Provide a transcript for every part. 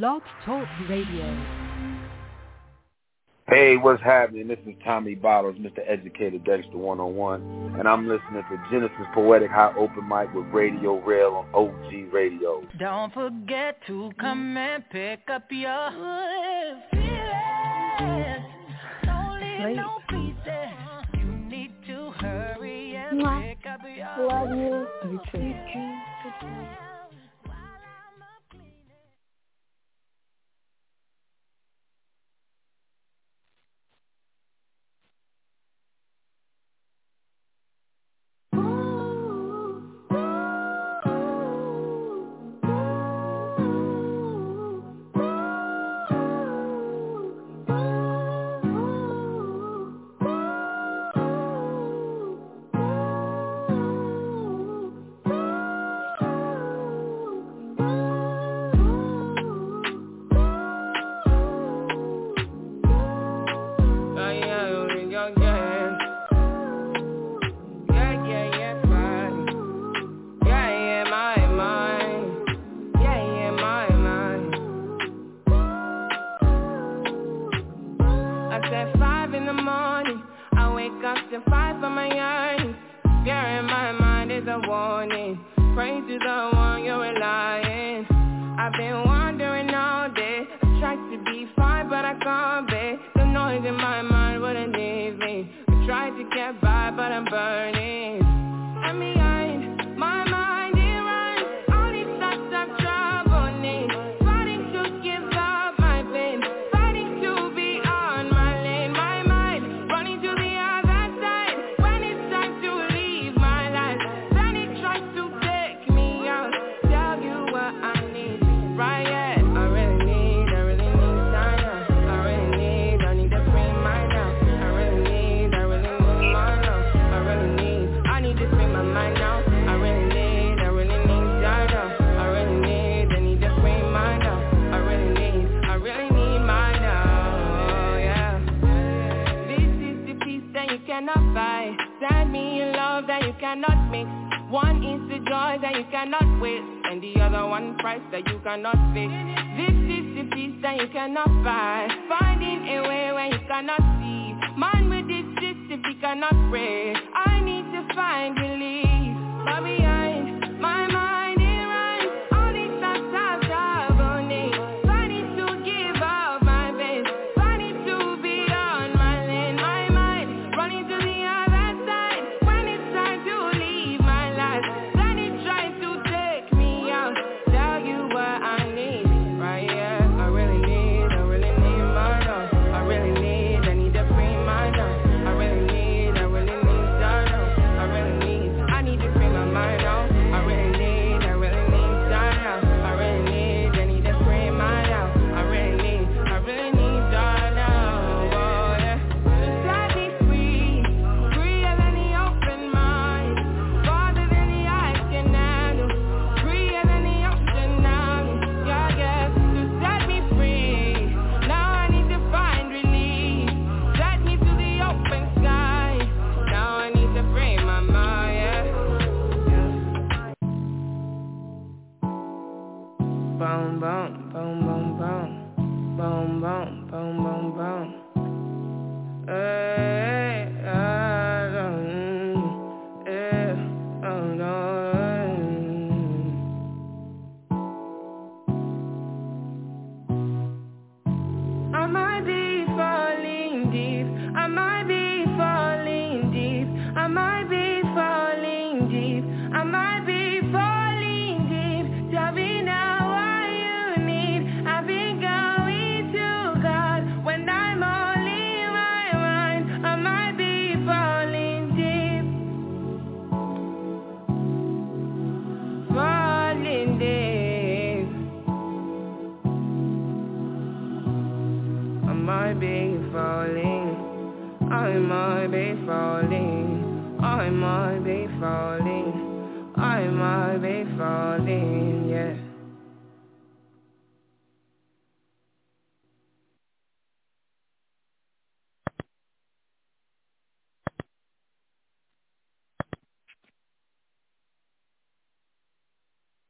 Blog Talk Radio. Hey, what's happening? This is Tommy Bottles, Mr. Educator Dexter 101, and I'm listening to Genesis Poetic High Open Mic with Radio Rail on OG Radio. Don't forget to come and pick up your feelings. Don't leave no pieces. You need to hurry and Mwah. pick up your Love you. You too.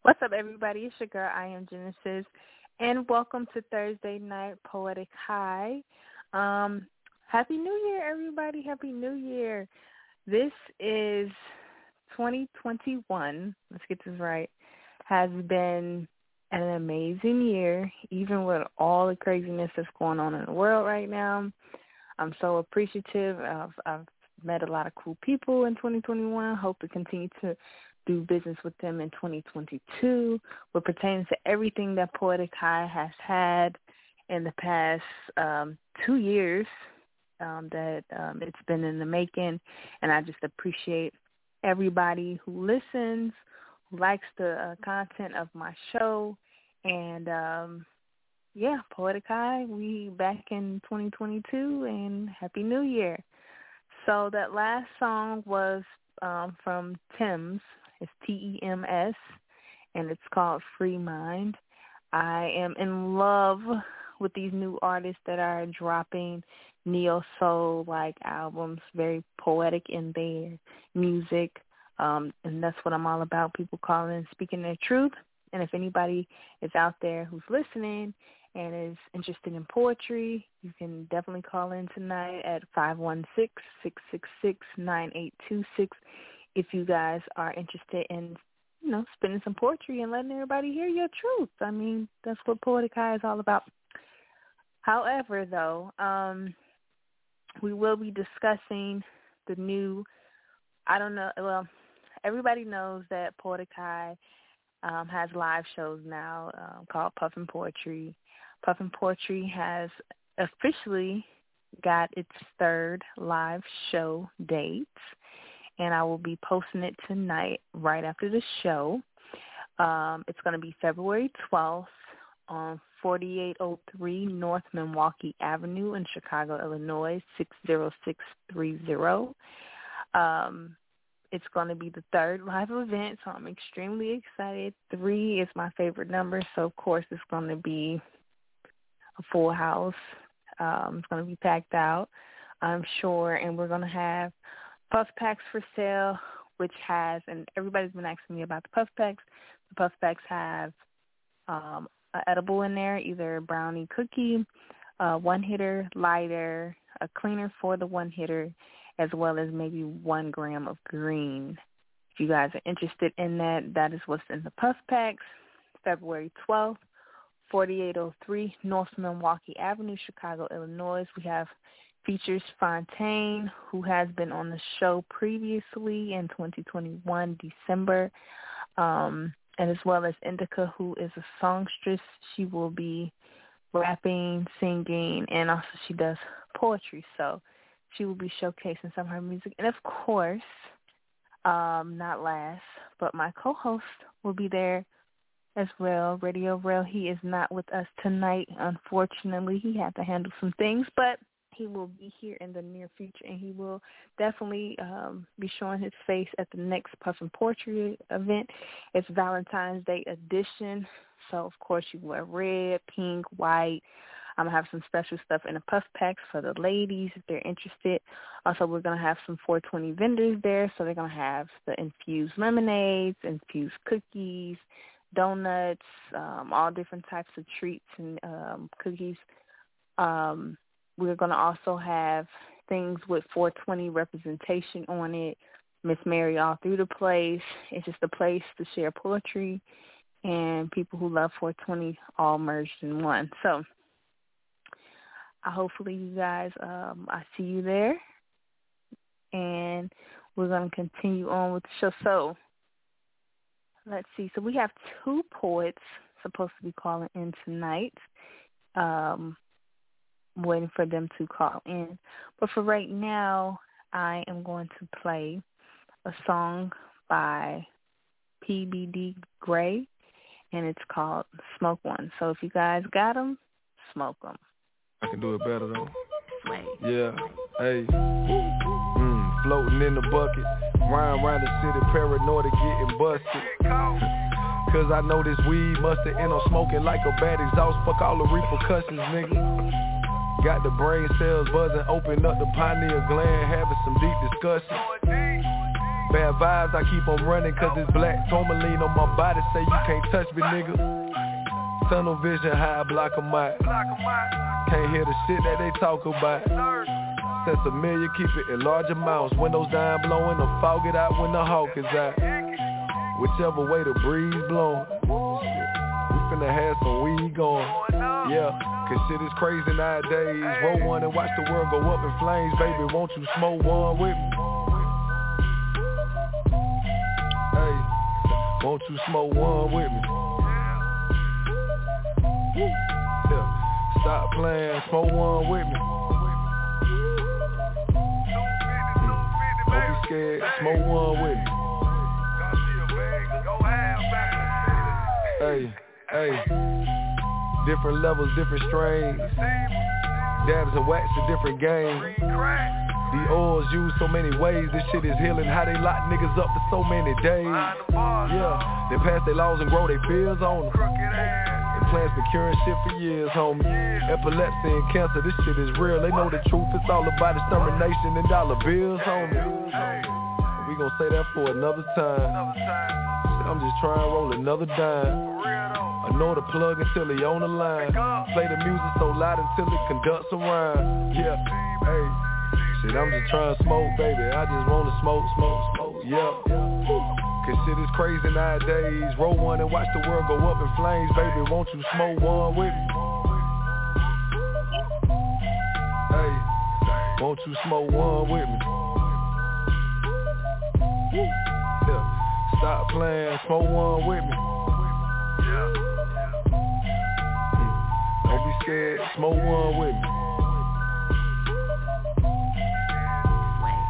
What's up, everybody? It's your girl, I am Genesis, and welcome to Thursday Night Poetic High. Um, Happy New Year, everybody! Happy New Year. This is 2021. Let's get this right. Has been an amazing year, even with all the craziness that's going on in the world right now. I'm so appreciative. I've, I've met a lot of cool people in 2021. Hope to continue to do business with them in 2022. What pertains to everything that Poetic High has had in the past um, two years um, that um, it's been in the making, and I just appreciate everybody who listens, who likes the uh, content of my show, and um, yeah, Poetic High, we back in 2022, and Happy New Year. So that last song was um, from Tems. It's T-E-M-S, and it's called Free Mind. I am in love with these new artists that are dropping neo soul like albums, very poetic in their music. Um, and that's what I'm all about, people calling and speaking their truth. And if anybody is out there who's listening and is interested in poetry, you can definitely call in tonight at five one six six six six nine eight two six if you guys are interested in, you know, spinning some poetry and letting everybody hear your truth. I mean, that's what Poetic High is all about. However, though, um, we will be discussing the new. I don't know. Well, everybody knows that Poetic High um, has live shows now um, called Puffin Poetry. Puffin Poetry has officially got its third live show date, and I will be posting it tonight right after the show. Um, it's going to be February 12th on 4803 North Milwaukee Avenue in Chicago, Illinois, 60630. Um, it's going to be the third live event, so I'm extremely excited. Three is my favorite number, so of course it's going to be a full house. Um, it's going to be packed out, I'm sure, and we're going to have puff packs for sale, which has, and everybody's been asking me about the puff packs. The puff packs have um, edible in there, either brownie cookie, one hitter lighter, a cleaner for the one hitter, as well as maybe one gram of green. If you guys are interested in that, that is what's in the puff packs. February 12th, 4803 North Milwaukee Avenue, Chicago, Illinois. We have features Fontaine, who has been on the show previously in 2021, December. Um, and as well as Indica, who is a songstress. She will be rapping, singing, and also she does poetry. So she will be showcasing some of her music. And of course, um, not last, but my co-host will be there as well, Radio Rail. He is not with us tonight, unfortunately. He had to handle some things, but he will be here in the near future, and he will definitely um, be showing his face at the next Puffin Poetry event. It's Valentine's Day edition, so of course you wear red, pink, white. I'm gonna have some special stuff in the puff packs for the ladies if they're interested. Also, we're gonna have some 420 vendors there, so they're gonna have the infused lemonades, infused cookies, donuts, um, all different types of treats and um, cookies. Um, we're going to also have things with 420 representation on it. Miss Mary all through the place. It's just a place to share poetry and people who love 420 all merged in one. So I hopefully you guys, um, I see you there. And we're going to continue on with the show. So let's see. So we have two poets supposed to be calling in tonight. Um, waiting for them to call in. But for right now, I am going to play a song by PBD Gray, and it's called Smoke One. So if you guys got them, smoke them. I can do it better though. Wait. Yeah. Hey. Mm, floating in the bucket. Round round the city, paranoid of getting busted. Cause I know this weed must've end up smoking like a bad exhaust. Fuck all the repercussions, nigga. Got the brain cells buzzing, open up the pineal gland, having some deep discussion. Bad vibes, I keep on running cause it's black tourmaline on my body, say you can't touch me, nigga. Tunnel vision, high block 'em out. Can't hear the shit that they talk about. Sense familiar, keep it in large amounts. Windows down, blowing the fog it out when the hawk is out. Whichever way the breeze blowing. Finna have some weed going. Yeah, cause shit is crazy nowadays. Roll one and watch the world go up in flames. Baby, won't you smoke one with me? Hey, won't you smoke one with me? Yeah, stop playing, smoke one with me. Hmm. Don't be scared, smoke one with me. Hey, hey. Different levels, different strains. Dabs and wax a different game. The oils used so many ways. This shit is healing. How they lock niggas up for so many days. Yeah, they pass their laws and grow their fears on them. Plans been curing shit for years, homie. Epilepsy and cancer, this shit is real. They know the truth. It's all about extermination and dollar bills, homie. We gon' say that for another time. I'm just trying to roll another dime. Know the plug until he on the line. Play the music so loud until it conducts a rhyme. Yeah, hey. Shit, I'm just trying to smoke, baby. I just wanna smoke, smoke, smoke. Yeah. Cause shit is crazy nowadays. Roll one and watch the world go up in flames, baby. Won't you smoke one with me? Hey, won't you smoke one with me? Yeah. Stop playing, smoke one with me. Scared, smoke one with me.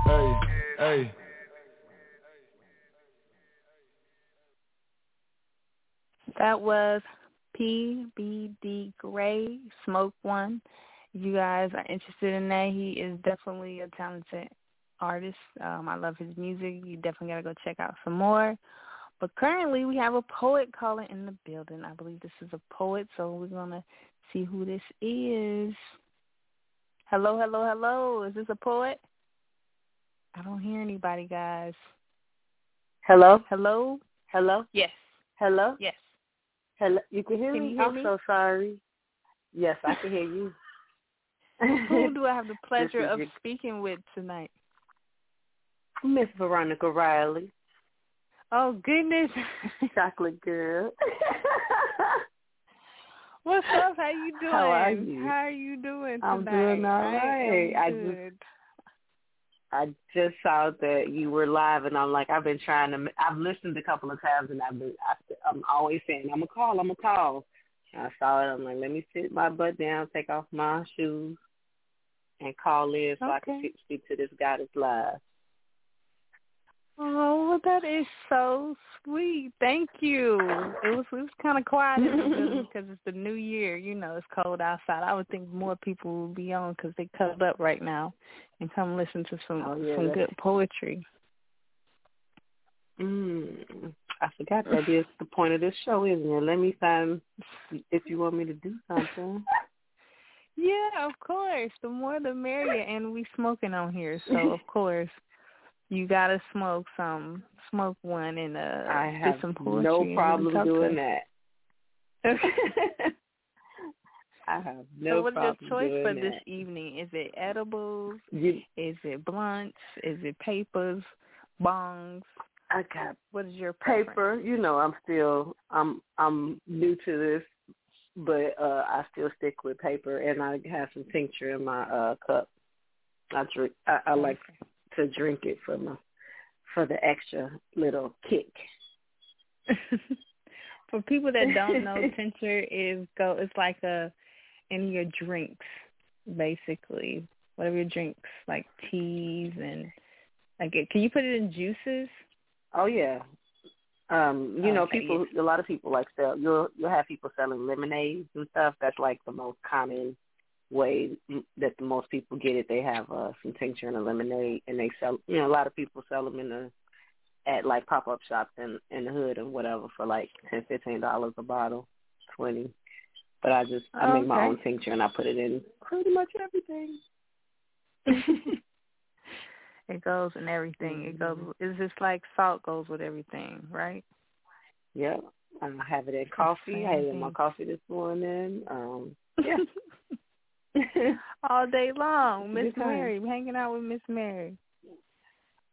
Hey, hey. That was PBD Gray, Smoke One. If you guys are interested in that, he is definitely a talented artist. Um, I love his music. You definitely got to go check out some more. But currently, we have a poet calling in the building. I believe this is a poet, so we're going to see who this is. Hello, hello, hello. Is this a poet? I don't hear anybody, guys. Hello? Hello? Hello? Yes. Hello? Yes. Hello? You can hear Can me? you hear I'm me? so sorry. Yes, I can hear you. Who do I have the pleasure of your- speaking with tonight? Miss Veronica Riley, Oh, goodness. chocolate girl. What's up? How you doing? How are you? How are you doing tonight? I'm doing all I I just- I just saw that you were live, and I'm like, I've been trying to. I've listened a couple of times, and I've been. I, I'm always saying, I'm gonna call. I'm gonna call. And I saw it. I'm like, let me sit my butt down, take off my shoes, and call in so I can speak, to this guy that's live. Oh, that is so sweet. Thank you. It was it was kind of quiet in the building because it's the new year. You know, it's cold outside. I would think more people would be on because they cuddled up right now and come listen to some Oh, yeah, some that's- good poetry. Mm, I forgot that is the point of this show, isn't it? Let me find if you want me to do something. Yeah, of course. The more the merrier, and we smoking on here, so of course you gotta smoke some, smoke one, and uh, I have some poetry. no problem doing that. I have no problem. so what's your choice for that. this evening? Is it edibles? You, Is it blunts? Is it papers? Bongs? I got What is your preference? paper. You know, I'm still I'm I'm new to this, but uh I still stick with paper, and I have some tincture in my uh cup. I drink. I, I like to drink it for my for the extra little kick. For people that don't know, tincture is go. It's like a in your drinks, basically. Whatever your drinks, like teas and like. it- Can you put it in juices? Oh yeah. Um, you know, Okay, people a lot of people like sell you'll you'll have people selling lemonades and stuff. That's like the most common way that the most people get it. They have uh some tincture and a lemonade and they sell you know, a lot of people sell them in the at like pop up shops in in the hood and whatever for like ten, fifteen dollars a bottle, twenty. But I just I make my own tincture and I put it in pretty much everything. It goes in everything. It goes. Mhm. It's just like salt goes with everything, right? Yeah. Um, I have it in coffee. I had my coffee this morning. Um, yeah. All day long, Miss Mary, hanging out with Miss Mary.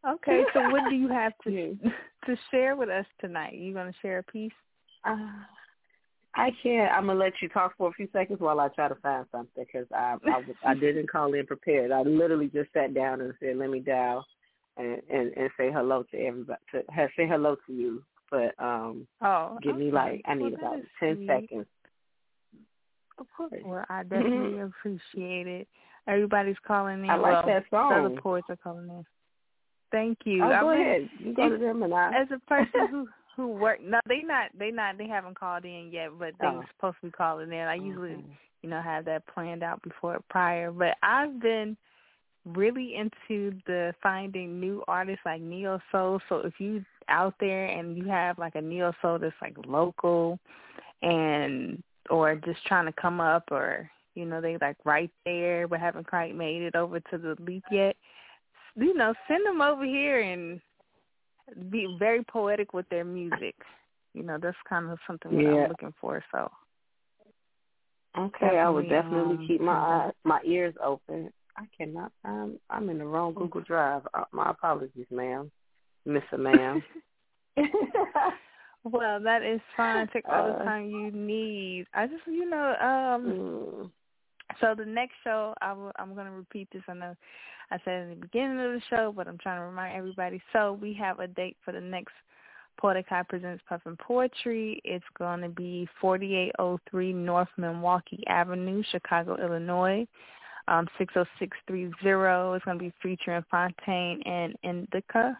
Okay, so what do you have to to share with us tonight? You gonna share a piece? Uh, I can't. I'm gonna let you talk for a few seconds while I try to find something because I, I I didn't call in prepared. I literally just sat down and said, "Let me dial and and, and say hello to everybody. To say hello to you." But um, oh, give okay. me like I need well, about ten sweet. seconds. Of course. Well, I mm-hmm. definitely appreciate it. Everybody's calling in. I like well, that song. The other poets are calling in. Thank you. Oh, go ahead. You go to them and I. As a person who who work, no, they not they not they haven't called in yet, but they Oh. were supposed to be calling in. I usually Okay. you know have that planned out before prior, but I've been really into the finding new artists like neo soul. So if you out there and you have like a neo soul that's like local and or just trying to come up or you know they like right there but haven't quite made it over to the leap yet you know send them over here and be very poetic with their music you know that's kind of something that Yeah. i'm looking for so Okay, I would Definitely, definitely um, keep my eyes, my ears open. I cannot find. I'm in the wrong Google Drive. Uh, my apologies, ma'am, Miss Ma'am. well that is fine take all the Uh, time you need i just you know um Mm. So the next show, I will, I'm going to repeat this. I know I said in the beginning of the show, but I'm trying to remind everybody. So we have a date for the next Poetic Presents Puff and Poetry. It's going to be 4803 North Milwaukee Avenue, Chicago, Illinois, um, 60630. It's going to be featuring Fontaine and Indica.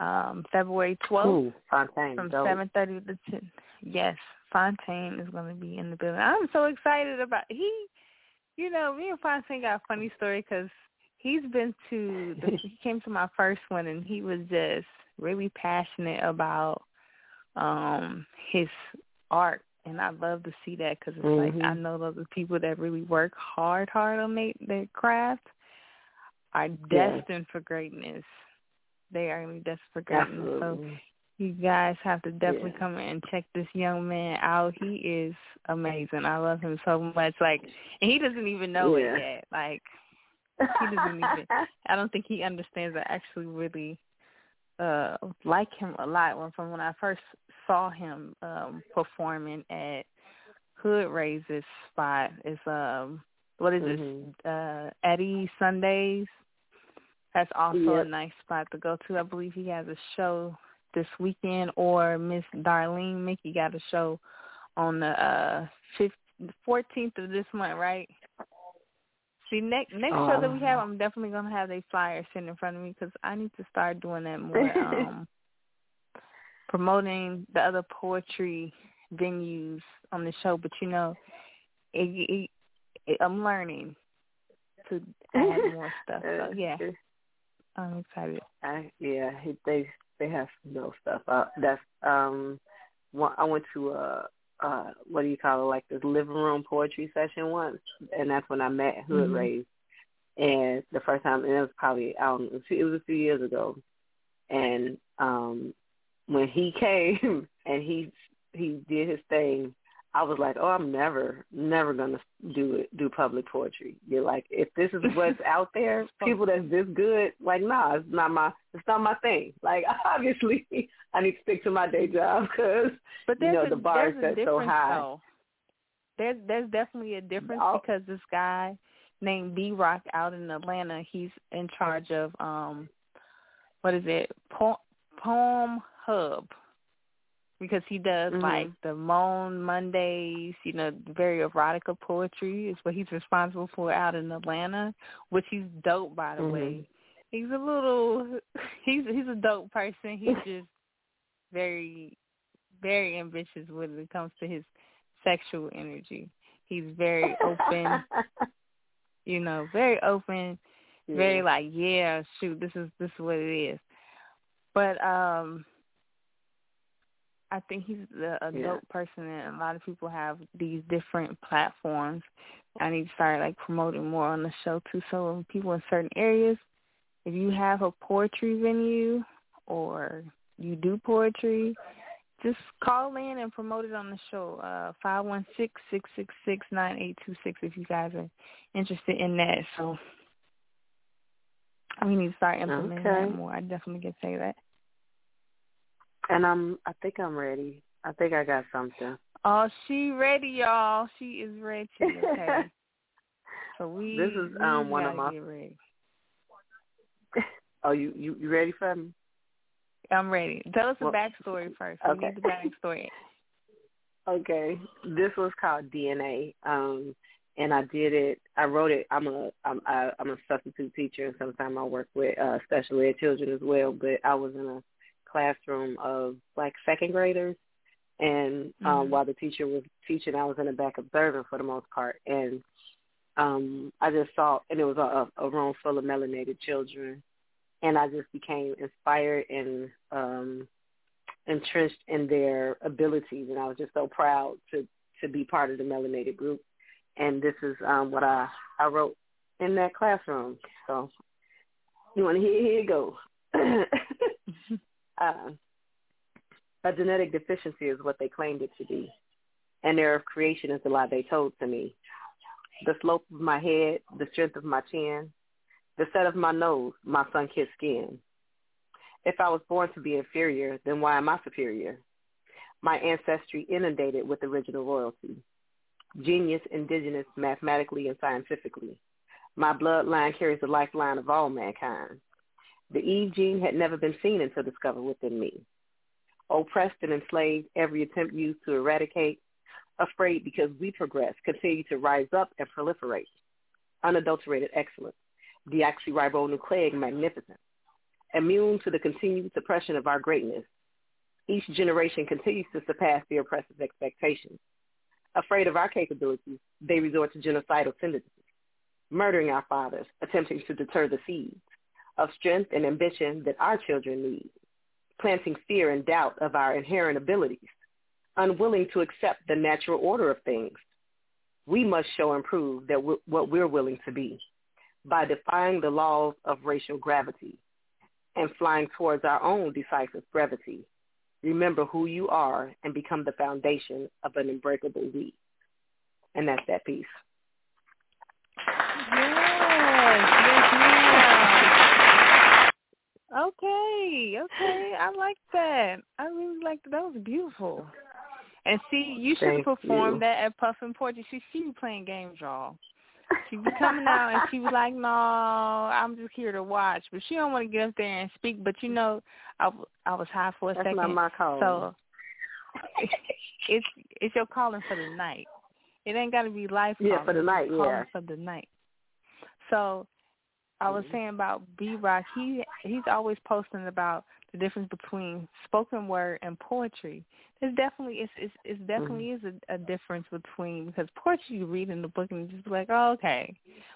Um, February 12th Ooh, Fontaine. from dope. seven thirty to ten. Yes, Fontaine is going to be in the building. I'm so excited about he. You know, me and Fontaine got a funny story because he's been to. The, he came to my first one and he was just really passionate about um his art, and I love to see that because it's like Mhm. I know those are people that really work hard, hard on their their craft are Yeah. destined for greatness. They are really destined for greatness. So you guys have to definitely Yeah. come and check this young man out. He is amazing. I love him so much. Like, and he doesn't even know Yeah. it yet. Like, he doesn't even. I don't think he understands. I actually really uh like him a lot. When from when I first saw him um performing at Hood Raises spot, is um what is Mhm. this? Uh Eddie Sundays. That's also Yep. a nice spot to go to. I believe he has a show this weekend, or Miss Darlene Mickey got a show on the uh fourteenth of this month, right? See, next next show that we have, I'm definitely gonna have a flyer sitting in front of me because I need to start doing that more. Um, promoting the other poetry venues on the show, but you know, it, it, it, I'm learning to add more stuff. So yeah, I'm excited. I, yeah, he- they they have some dope stuff. Uh, that's um, I went to a uh, what do you call it, like this living room poetry session once, and that's when I met Hood Mhm. Rays. And the first time, and it was probably I don't know, it was a few years ago, and um, when he came and he he did his thing, I was like, oh, I'm never, never gonna do it, do public poetry. You're like, if this is what's out there, people that's this good, like, nah, it's not my, it's not my thing. Like, obviously, I need to stick to my day job because But you know a, the bar is set so high. though. There's there's definitely a difference Oh. because this guy named B Rock out in Atlanta, he's in charge of um what is it? Po- Poem Hub. Because he does Mhm. like the Moan Mondays, you know, very erotica poetry is what he's responsible for out in Atlanta, which he's dope by the Mhm. way. He's a little he's he's a dope person. He's just very very ambitious when it comes to his sexual energy. He's very open, you know, very open, very like, yeah, shoot, this is this is what it is. But um I think he's a, a Yeah. person and a lot of people have these different platforms. I need to start like promoting more on the show too. So people in certain areas, if you have a poetry venue or you do poetry, just call in and promote it on the show. Uh, five one six six six six nine eight two six. If you guys are interested in that, so we need to start implementing okay. that more. I definitely can say that. And I'm. I think I'm ready. I think I got something. Oh, she ready, y'all. She is ready. Okay. so we. This is um one of my. Ready. oh, you you you ready for me? I'm ready. Tell us the well, backstory first. Okay. Need the backstory. okay. This was called DNA. Um and I did it. I wrote it. I'm a I'm I, I'm a substitute teacher, and sometimes I work with uh, special ed children as well. But I was in a classroom of like second graders, and um, mm-hmm. while the teacher was teaching, I was in the back observing for the most part, and um, I just saw, and it was a, a room full of melanated children, and I just became inspired and um, entrenched in their abilities, and I was just so proud to to be part of the melanated group and this is um, what I I wrote in that classroom. So you want to hear? Here you go. uh, a genetic deficiency is what they claimed it to be. An error of creation is the lie they told to me. The slope of my head, the strength of my chin, the set of my nose, my sun-kissed skin. If I was born to be inferior, then why am I superior? My ancestry inundated with original royalty genius, indigenous, mathematically and scientifically. My bloodline carries the lifeline of all mankind. The Eve gene had never been seen until discovered within me. Oppressed and enslaved, every attempt used to eradicate, afraid because we progress, continue to rise up and proliferate. Unadulterated excellence, deoxyribonucleic magnificence, immune to the continued suppression of our greatness. Each generation continues to surpass the oppressor's expectations Afraid of our capabilities, they resort to genocidal tendencies, murdering our fathers, attempting to deter the seeds of strength and ambition that our children need, planting fear and doubt of our inherent abilities, unwilling to accept the natural order of things. We must show and prove that we're, what we're willing to be by defying the laws of racial gravity and flying towards our own decisive brevity Remember who you are and become the foundation of an unbreakable we. And that's that piece. Okay, okay. I like that. I really like that. That was beautiful. And see, you should Thank perform you. that at Puffin Poetry. She see you playing games, y'all. She be coming out and she was like, "No, I'm just here to watch," but she don't want to get up there and speak. But you know, I, I was high for a That's second, not my call. so it's it's your calling for the night. It ain't got to be life. Yeah, calling. for the night. Yeah, for the night. So I was saying about B Rock. He he's always posting about the difference between spoken word and poetry. There's definitely it's it's, it's definitely Mm-hmm. is a, a difference between because poetry you read in the book and you just be like oh, okay,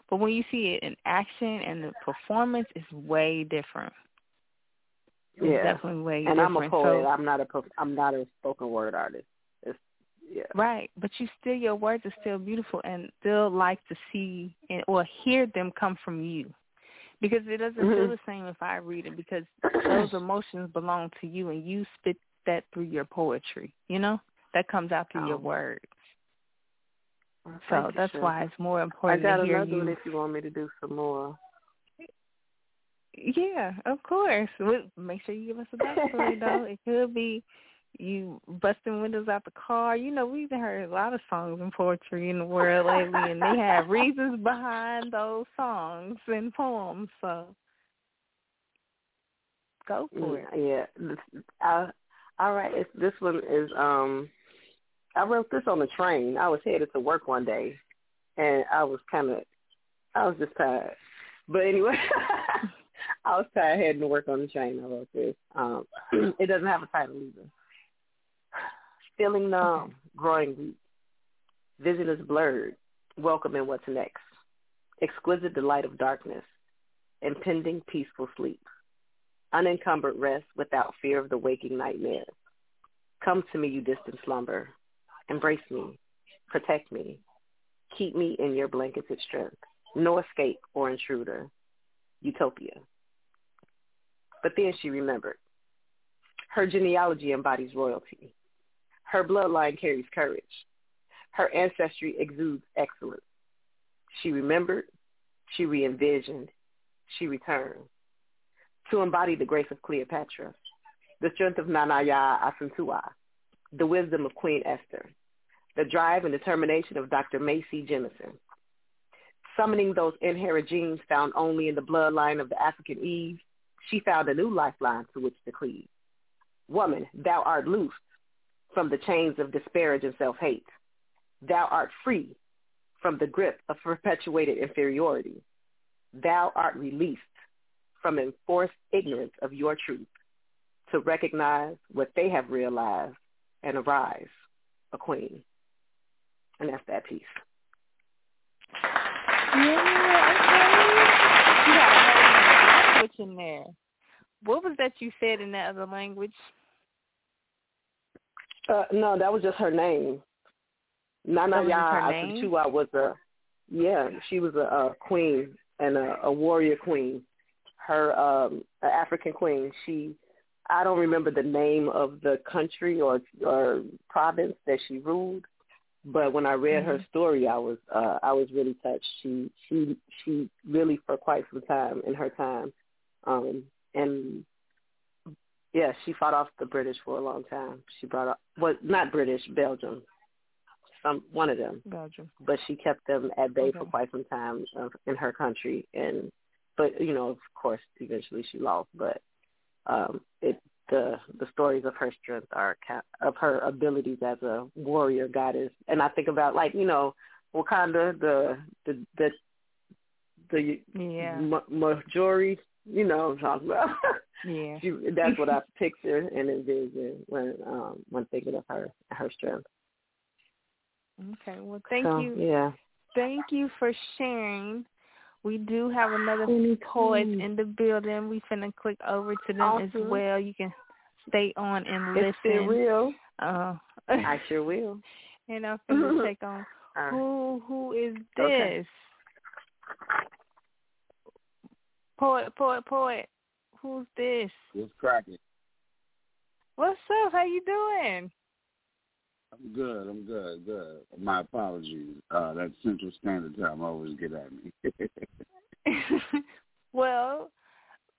but when you see it in action and the performance is way different. It's yeah. definitely way And different. I'm a poet. So, I'm not a I'm not a spoken word artist. It's yeah. Right, but you still your words are still beautiful and still like to see and or hear them come from you. Because it doesn't feel Mhm. the same if I read it because those emotions belong to you and you spit that through your poetry, you know? That comes out through your Oh. words. Well, So that's why it's more I important got to hear another you. one if you want me to do some more. Yeah, of course. Make sure you give us a backstory though. It could be you busting windows out the car. You know, we've heard a lot of songs and poetry in the world lately, and they have reasons behind those songs and poems. So go for it. Mm, Yeah. I, all right. It's, this one is um. I wrote this on the train. I was headed to work one day, and I was kind of, I was just tired. But anyway, I was tired heading to work on the train. I wrote this. Um, it doesn't have a title either. Feeling numb, growing weak. Vision is blurred. Welcoming what's next. Exquisite delight of darkness. Impending peaceful sleep. Unencumbered rest without fear of the waking nightmares. Come to me, you distant slumber. Embrace me. Protect me. Keep me in your blanketed strength. No escape or intruder. Utopia. But then she remembered. Her genealogy embodies royalty. Her bloodline carries courage. Her ancestry exudes excellence. She remembered, she re-envisioned, she returned. To embody the grace of Cleopatra, the strength of Nana Yaa Asantewaa, the wisdom of Queen Esther, the drive and determination of Dr. Macy Jemison, summoning those inherent genes found only in the bloodline of the African Eve, she found a new lifeline to which to cleave. Woman, thou art loosed from the chains of disparage and self-hate. Thou art free from the grip of perpetuated inferiority. Thou art released from enforced ignorance of your truth to recognize what they have realized and arise a queen. And that's that piece. Yeah, okay. You in there. What was that you said in that other language? Uh, no, that was just her name. Nana Yaa Asantewaa was a yeah, she was a, a queen and a, a warrior queen. Her um an African queen. She I don't remember the name of the country or or province that she ruled, but when I read mm-hmm. her story, I was uh, I was really touched. She she she really for quite some time in her time, um, and yeah, she fought off the British for a long time. She brought up well not British, Belgium, some one of them, Belgium, but she kept them at bay okay. for quite some time uh, in her country, and but you know of course eventually she lost, but um, it the the stories of her strength are of her abilities as a warrior goddess, and I think about like you know Wakanda, the the the the yeah. majority, you know, what I'm talking about. yeah, she, that's what I picture and envision when um when thinking of her her strength. Okay, well, thank so, you. Yeah, thank you for sharing. We do have another poet in the building. We finna click over to them awesome. as well. You can stay on and listen. It's real. Uh, I sure will. and I'm finna take on right. who who is this? Okay. Poet, poet, poet. Who's this? What's cracking? What's up? How you doing? I'm good. I'm good. Good. My apologies. Uh, that Central Standard Time always get at me. well,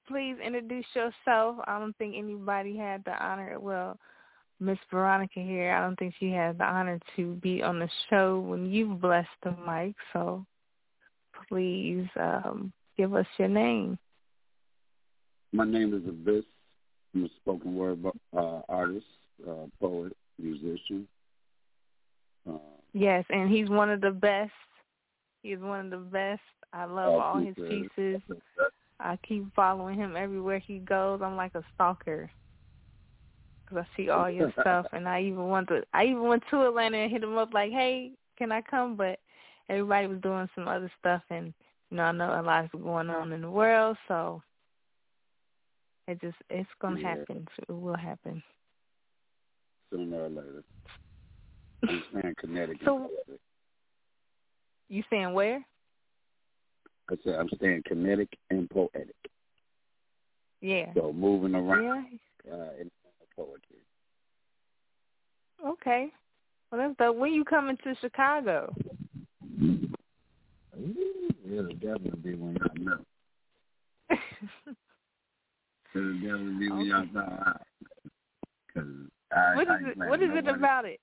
please introduce yourself. I don't think anybody had the honor. Well, Miss Veronica here. I don't think she had the honor to be on the show when you've blessed the mic. So please um, give us your name. My name is Abyss. I'm a spoken word uh, artist, uh, poet, musician. Uh, yes, and he's one of the best. He's one of the best. I love all his pieces. I keep following him everywhere he goes. I'm like a stalker because I see all your stuff, and I even went to I even went to Atlanta and hit him up like, "Hey, can I come?" But everybody was doing some other stuff, and you know I know a lot is going on in the world, so it just it's gonna yeah. happen. It will happen sooner or later. I'm saying Connecticut. So, you saying where? I said I'm staying kinetic and poetic. Yeah. So moving around yeah. uh, in poetry. Okay. Well, that's. When you coming to Chicago? It'll definitely be when y'all know. It'll definitely be when y'all. Cause I, what is I it? What is it about it?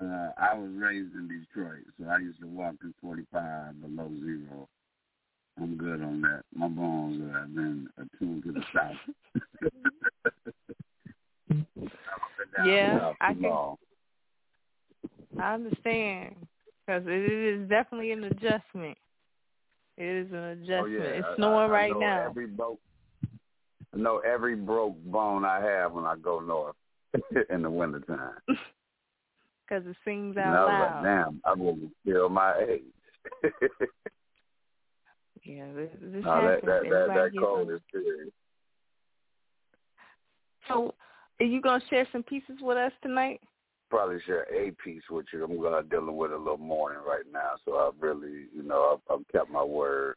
Uh, I was raised in Detroit, so I used to walk in 45 below zero. I'm good on that. My bones have been attuned to the south. yeah, I can. Long. I understand because it is definitely an adjustment. It is an adjustment. Oh, yeah. It's snowing I, I right now. Every broke, I know every broke bone I have when I go north in the wintertime. Because it sings out no, loud. But damn, I really feel my age. yeah, this, this no, happens. that that that, that cold is serious. So, are you gonna share some pieces with us tonight? Probably share a piece with you. I'm uh, dealing with a little mourning right now, so I really, you know, I've, I've kept my word.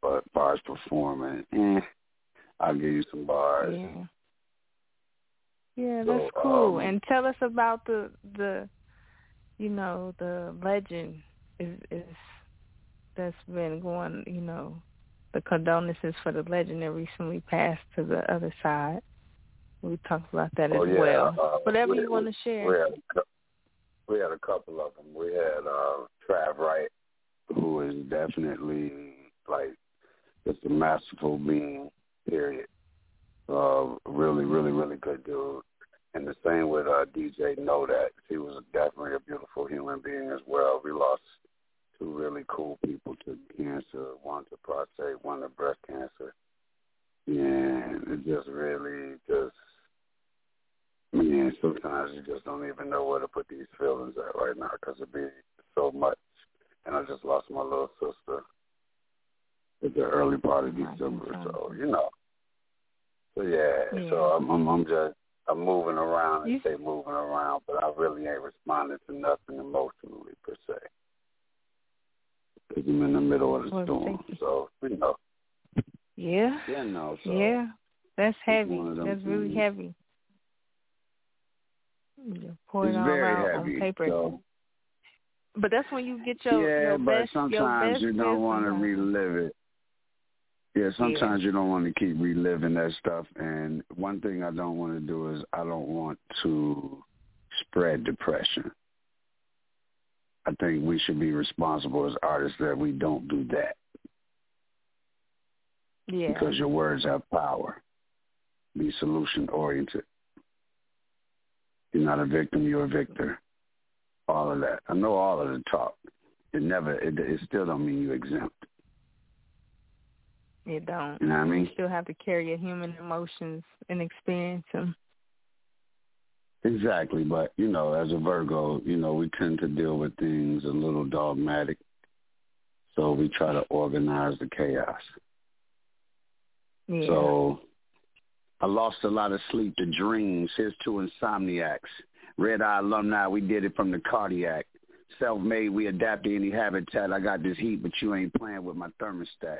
But as far as performing, eh, I'll give you some bars. Yeah. Yeah, So, that's cool. um, and tell us about the the you know, the legend is is that's been going, you know, the condolences for the legend that recently passed to the other side. We talked about that Oh, as yeah, well. uh, Whatever we- you want to share. We had, a we had a couple of them. We had uh, Trav Wright, who is definitely like just a masterful being. Period. Uh, really, really, really good dude. And the same with uh, DJ Know That. He was definitely a beautiful human being as well. We lost two really cool people to cancer, one to prostate, one to breast cancer. And it just really just Man, sometimes you just don't even know where to put these feelings at right now because it be so much. And I just lost my little sister at the early part of December, so you know. So yeah, Yeah. so I'm, I'm I'm just I'm moving around and stay moving around, but I really ain't responding to nothing emotionally per se because I'm in the middle of the Well, storm. you. So you know, Yeah. yeah, no, so yeah. That's heavy. one of them That's really heavy. You pour it all very out heavy. on paper. So. But that's when you get your yeah, your but best sometimes best you don't want to relive it. Yeah, sometimes you don't want to keep reliving that stuff. And one thing I don't want to do is I don't want to spread depression. I think we should be responsible as artists that we don't do that Yeah. because your words have power. Be solution oriented. You're not a victim, you're a victor. All of that. I know all of the talk. It never, it, it still don't mean you exempt. You don't. You know what I mean? You still have to carry your human emotions and experience them. Exactly, but you know, as a Virgo, you know, we tend to deal with things a little dogmatic. So we try to organize the chaos. Yeah. So I lost a lot of sleep to dreams. Here's two insomniacs. Red Eye alumni, we did it from the cardiac. Self-made, we adapt to any habitat. I got this heat, but you ain't playing with my thermostat.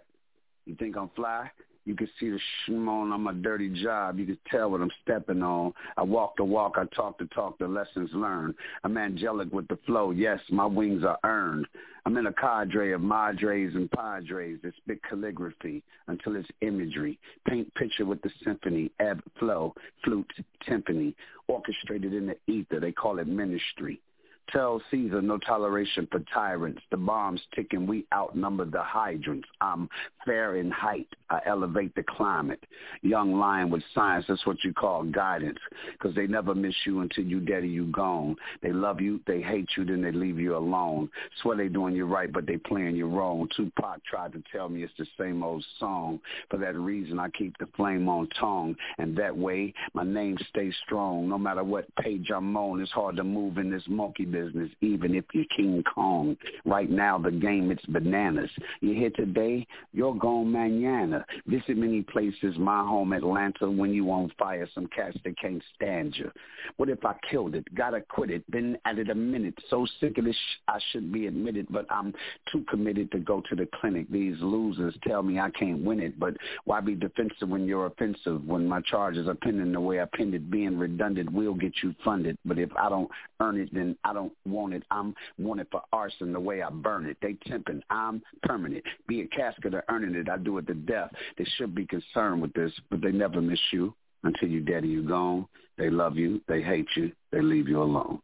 You think I'm fly? You can see the shimon on my dirty job. You can tell what I'm stepping on. I walk the walk. I talk the talk. The lessons learned. I'm angelic with the flow. Yes, my wings are earned. I'm in a cadre of madres and padres that spit calligraphy until it's imagery. Paint picture with the symphony, ebb, flow, flute, timpani, orchestrated in the ether. They call it ministry. Tell Caesar no toleration for tyrants. The bombs ticking, we outnumber the hydrants. I'm fair in height. I elevate the climate. Young lion with science, that's what you call guidance. Because they never miss you until you dead or you gone. They love you, they hate you, then they leave you alone. Swear they doing you right, but they playing you wrong. Tupac tried to tell me it's the same old song. For that reason, I keep the flame on tongue. And that way, my name stays strong. No matter what page I'm on, it's hard to move in this monkey business, even if you're King Kong. Right now, the game, it's bananas. You're here today, you're gone mañana. Visit many places, my home Atlanta, when you on fire, some cats that can't stand you. What if I killed it? Gotta quit it. Been at it a minute. So sick of this, sh- I should be admitted, but I'm too committed to go to the clinic. These losers tell me I can't win it, but why be defensive when you're offensive? When my charges are pending the way I pinned it, being redundant will get you funded. But if I don't earn it, then I don't want it. I'm wanted for arson the way I burn it. They temping. I'm permanent. Be a casket of earning it. I do it to death. They should be concerned with this, but they never miss you until you dead and you gone. They love you. They hate you. They leave you alone.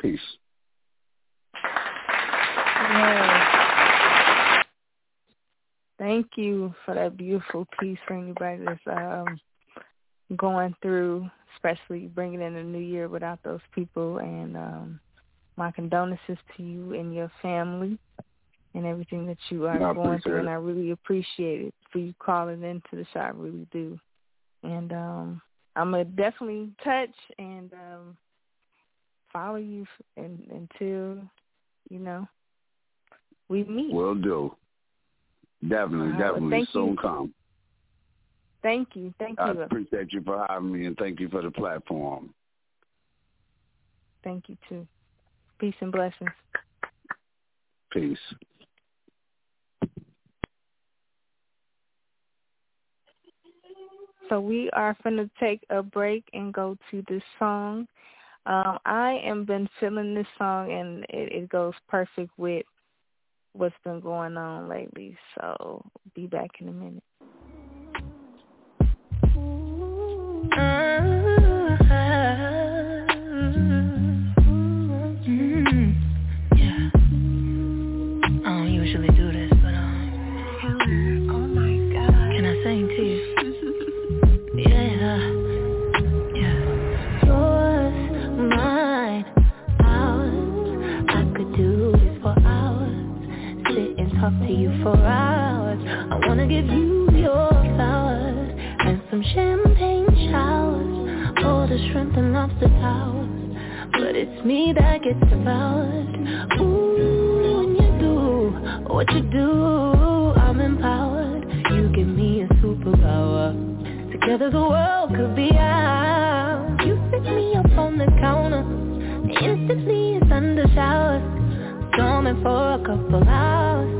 Peace. Yeah. Thank you for that beautiful piece for anybody that's um, going through, especially bringing in a new year without those people. And um, my condolences to you and your family and everything that you are I going through. appreciate And. I really appreciate it for you calling into the show. I really do. And um, I'm going to definitely touch and um, follow you f- and, until, you know, we meet. Will do. Definitely, All right, well, definitely. thank Soon you. come. Thank you. Thank I you. appreciate you for having me and thank you for the platform. Thank you too. Peace and blessings. Peace. so we are going to take a break and go to this song. Um, I am been feeling this song, and it, it goes perfect with what's been going on lately. So be back in a minute. To you for hours. I wanna give you your flowers And some champagne showers. All the shrimp and lobster towers But it's me that gets devoured. Ooh, when you do what you do I'm empowered. You give me a superpower. Together the world could be ours. You pick me up on the counter. Instantly it's under showers Storming for a couple hours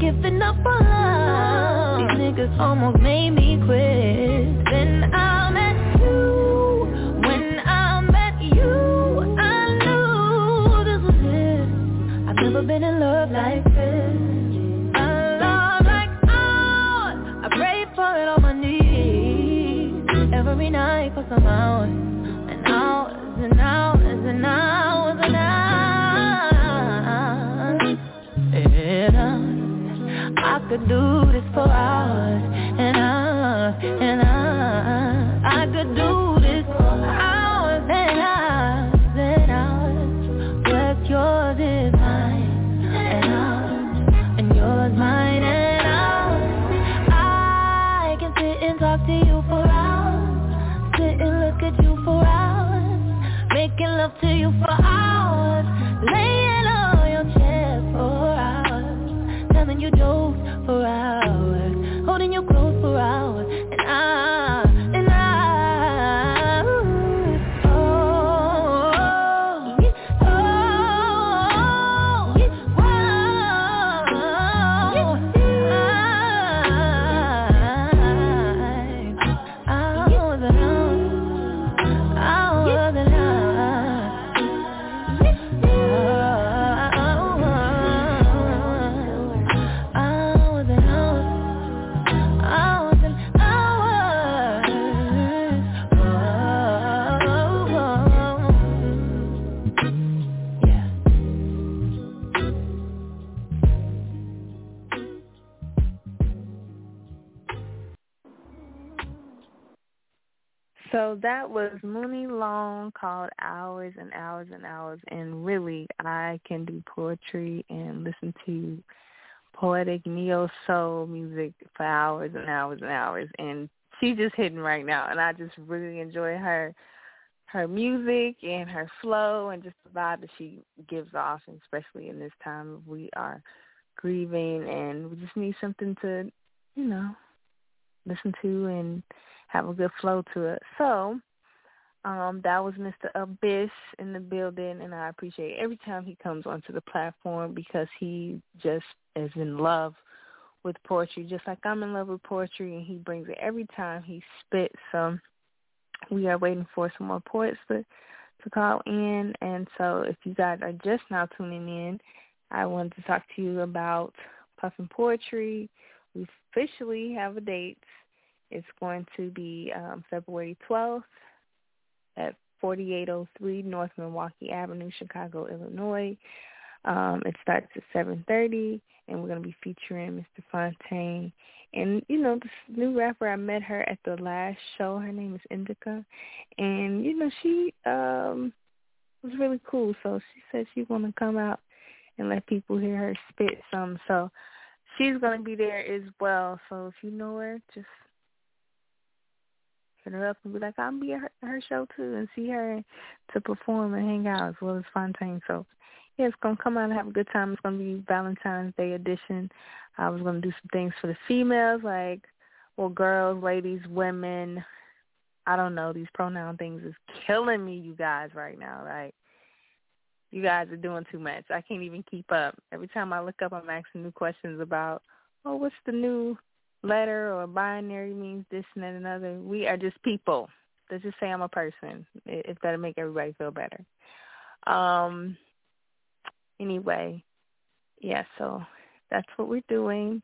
giving up on love. These niggas almost made me quit. Then I met you When I met you I knew this was it. I've never been in love like this. Love like ours. I pray for it on my knees. Every night for some hours do was Muni Long called Hours and Hours and Hours. And really, I can do poetry and listen to poetic neo soul music for hours and hours and hours. And she's just hitting right now. And I just really enjoy her her music and her flow and just the vibe that she gives off, and especially in this time we are grieving and we just need something to, you know, listen to and have a good flow to it. So um, that was Mr. Abyss in the building, and I appreciate every time he comes onto the platform because he just is in love with poetry, just like I'm in love with poetry, and he brings it every time he spits. So we are waiting for some more poets to, to call in, and so if you guys are just now tuning in, I wanted to talk to you about Puffin Poetry. We officially have a date. It's going to be um, February 12th at 4803 North Milwaukee Avenue, Chicago, Illinois. Um, it starts at 7.30, and we're going to be featuring Mr. Fontaine. And, you know, this new rapper, I met her at the last show. Her name is Indica. And, you know, she um, was really cool. So she said she's gonna come out and let people hear her spit some. So she's gonna be there as well. So if you know her, just hit her up and be like, I'll be at her, her show too and see her to perform and hang out as well as Fontaine. So yeah, it's gonna come out and have a good time. It's gonna be Valentine's Day edition. I was gonna do some things for the females, like well, girls, ladies, women. I don't know. These pronoun things is killing me, you guys, right now. Like you guys are doing too much. I can't even keep up. Every time I look up, I'm asking new questions about, oh, what's the new letter or binary means this and that and other. We are just people. Let's just say I'm a person. If that'll make everybody feel better. Um. Anyway, yeah. So that's what we're doing,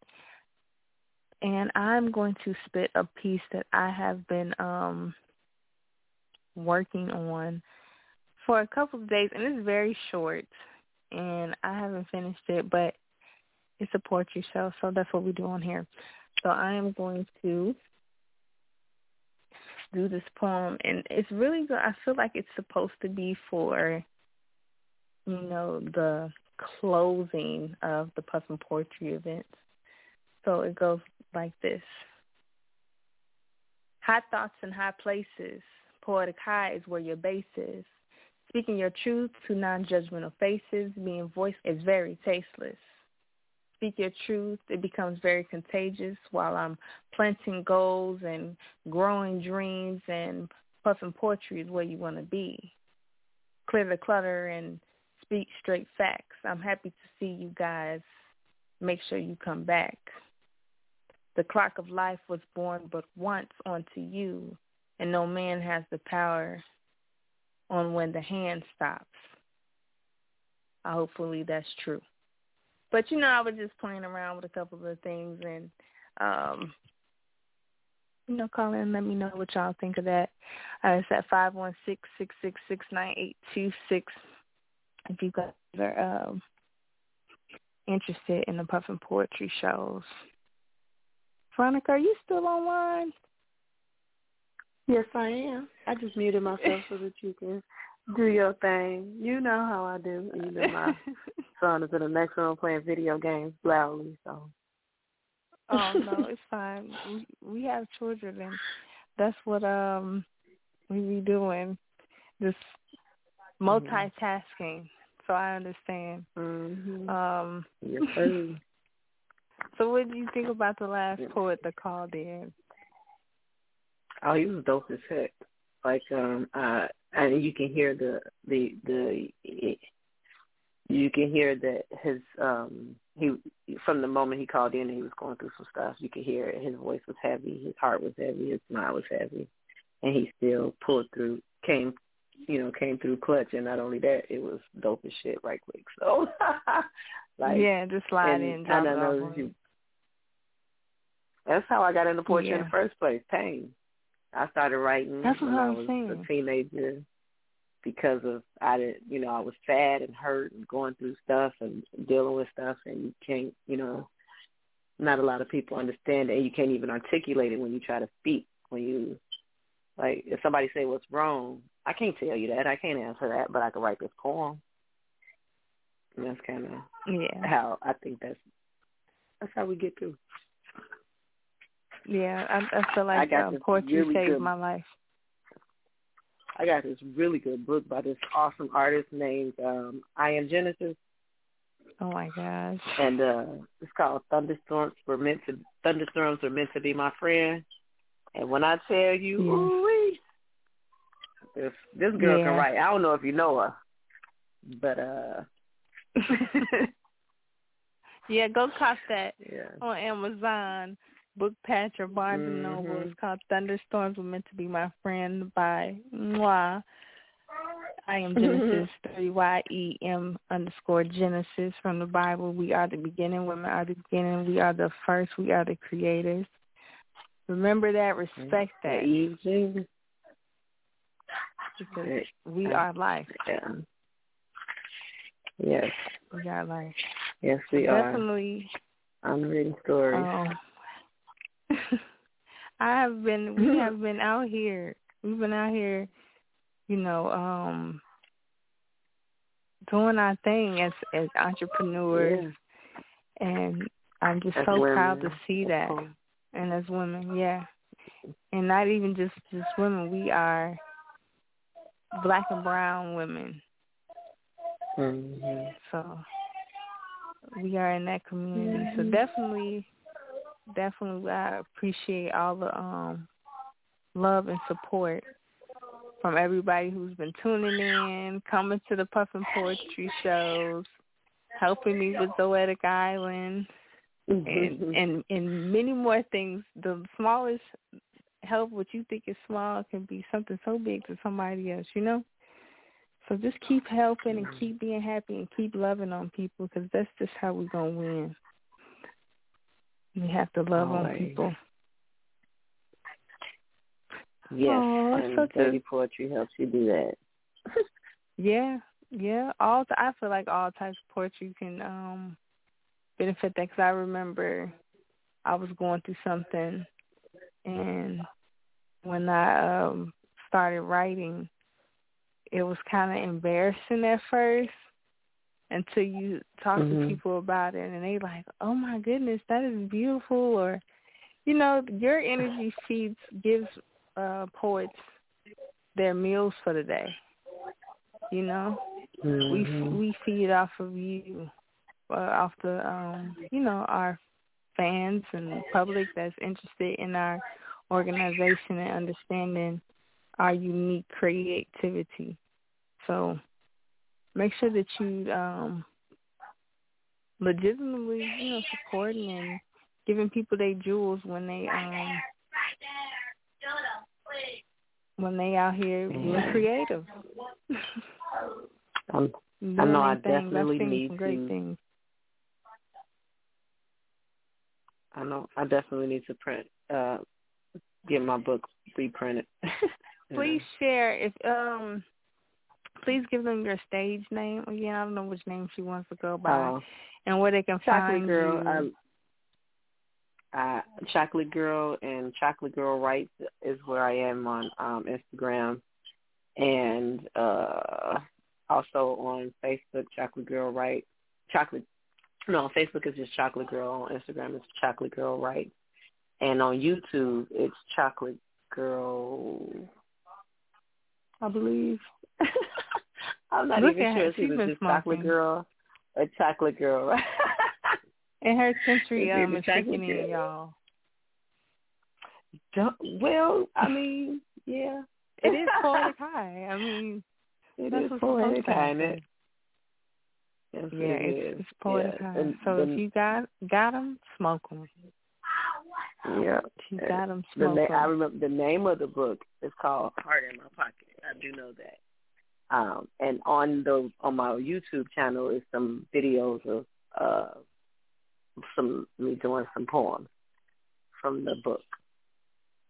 and I'm going to spit a piece that I have been um working on for a couple of days, and it's very short, and I haven't finished it, but a poetry show, so that's what we do on here. So I am going to do this poem, and it's really good. I feel like it's supposed to be for, you know, the closing of the Puffin Poetry events. So it goes like this. High thoughts in high places. Poetic high is where your base is. Speaking your truth to non-judgmental faces, being voiced is very tasteless speak your truth, it becomes very contagious while I'm planting goals and growing dreams and puffing poetry is where you want to be. Clear the clutter and speak straight facts. I'm happy to see you guys. Make sure you come back. The clock of life was born but once onto you, and no man has the power on when the hand stops. Hopefully that's true. But you know, I was just playing around with a couple of things and um you know, call in and let me know what y'all think of that. Uh, it's at five one six six six six nine eight two six. If you guys are um, interested in the Puffin Poetry shows. Veronica, are you still online? Yes, I am. I just muted myself so that you can do your thing. You know how I do. Even my son is in the next room playing video games loudly. So. Oh no, it's fine. We we have children, and that's what um we be doing. This multitasking. Mm-hmm. So I understand. Mm-hmm. Um. Yes, so what do you think about the last poet that called in? Oh, he was dope as heck. Like um, uh, and you can hear the the the you can hear that his um he from the moment he called in he was going through some stuff. You could hear it. his voice was heavy. His heart was heavy. His smile was heavy. And he still pulled through came you know came through clutch. And not only that it was dope as shit right quick. So like yeah just slide in drop it off you, that's how I got into poetry yeah. in the first place. Pain I started writing That's when I was saying. a teenager because of I did you know I was sad and hurt and going through stuff and dealing with stuff and you can't you know not a lot of people understand it and you can't even articulate it when you try to speak when you like if somebody say what's wrong I can't tell you that. I can't answer that but I can write this poem. And that's kind of yeah. how I think that's that's how we get through yeah, I, I feel like um, poetry really saved good, my life. I got this really good book by this awesome artist named um I Am Genesis. Oh my gosh. And uh it's called Thunderstorms were meant to Thunderstorms are meant to be my friend. And when I tell you, yeah. ooh this this girl yeah. can write. I don't know if you know her. But uh Yeah, go cop that yeah. on Amazon book patch or Barnes and Noble. Mm-hmm. It's called Thunderstorms Were Meant to Be My Friend by Moi. I am Genesis, three Y E M underscore Genesis from the Bible. We are the beginning. Women are the beginning. We are the first. We are the creators. Remember that. Respect that. Because we are life. Yeah. Yes. We are life. Yes, we so are. Definitely. I'm reading stories. Um, I have been we have been out here. We've been out here, you know, um doing our thing as as entrepreneurs, yeah. and I'm just as so women. proud to see that. And as women, yeah, and not even just just women, we are black and brown women. Mm-hmm. So we are in that community. So definitely, definitely, I appreciate all the um love and support from everybody who's been tuning in, coming to the Puffin Poetry shows, helping me with Zoetic Island, and Mm-hmm. and and many more things. The smallest help, what you think is small, can be something so big to somebody else. You know. So just keep helping and keep being happy and keep loving on people because that's just how we're gonna win. We have to love on people. Yes, Aw, and so dirty cute. poetry helps you do that. Yeah, yeah. All I feel like all types of poetry can um benefit that because I remember I was going through something, and when I um started writing, it was kind of embarrassing at first until you talk to Mhm. people about it, and they like, "Oh my goodness, that is beautiful," or you know, your energy feeds gives uh poets their meals for the day. You know, we Mhm. we feed off of you, uh, off the um, you know, our fans and public that's interested in our organization and understanding our unique creativity. So make sure that you um legitimately, you know, supporting and giving people their jewels when they um when they out here being Yeah. creative. Um, Doing I know I definitely need some great to- things. I know I definitely need to print, uh, get my book reprinted. Please share if um please give them your stage name again. I don't know which name she wants to go by Uh, and where they can Chocolate find Girl, you. um, uh, Chocolate Girl and Chocolate Girl Writes is where I am on um, Instagram, and uh, also on Facebook, Chocolate Girl Writes. Chocolate, no, Facebook is just Chocolate Girl. On Instagram, it's Chocolate Girl Writes, and on YouTube, it's Chocolate Girl. I believe. I'm not Look even sure if She's it's been Chocolate. Girl a Chocolate Girl. and her century um is kicking in, y'all. Don't, well, I mean, yeah. It is poetic high. I mean, It is poetic kind Yes, Yeah, it it's is. it's poetic yeah. high. And So the, if you got got them, smoke them. yeah, you got them, the smoke na- I 'em. remember the name of the book is called Heart in My Pocket. I do know that. Um, and on the on my YouTube channel is some videos of uh some me doing some poems from the book